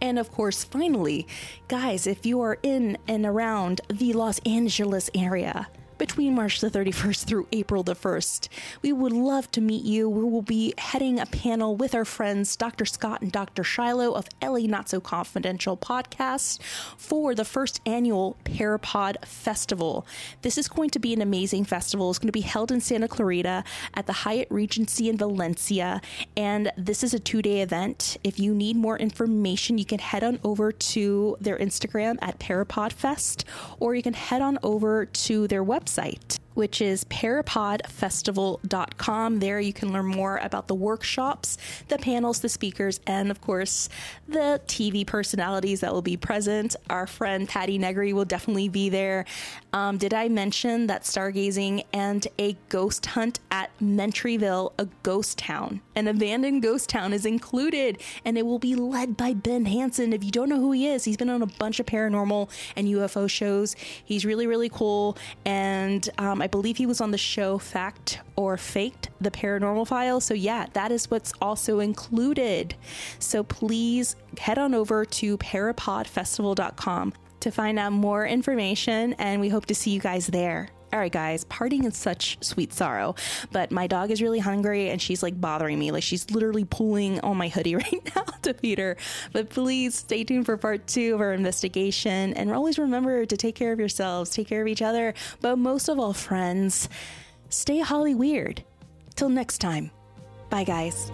And of course, finally, guys, if you are in and around the Los Angeles area, between March the 31st through April the 1st. We would love to meet you. We will be heading a panel with our friends Dr. Scott and Dr. Shiloh of LA Not So Confidential podcast for the first annual Parapod Festival. This is going to be an amazing festival. It's going to be held in Santa Clarita at the Hyatt Regency in Valencia, and this is a two day event. If you need more information, you can head on over to their Instagram at Parapod Fest, or you can head on over to their website website which is parapodfestival.com. There you can learn more about the workshops, the panels, the speakers, and of course, the TV personalities that will be present. Our friend Patti Negri will definitely be there. Um, did I mention that stargazing and a ghost hunt at Mentryville, a ghost town? An abandoned ghost town is included, and it will be led by Ben Hansen. If you don't know who he is, he's been on a bunch of paranormal and UFO shows. He's really, really cool. And um, I believe he was on the show Fact or Faked, the paranormal file. So, yeah, that is what's also included. So, please head on over to parapodfestival.com to find out more information, and we hope to see you guys there. All right, guys, parting is such sweet sorrow, but my dog is really hungry and she's like bothering me. Like she's literally pulling on my hoodie (laughs) right now to feed her. But please stay tuned for part two of our investigation and always remember to take care of yourselves, take care of each other, but most of all, friends, stay Holly weird. Till next time. Bye, guys.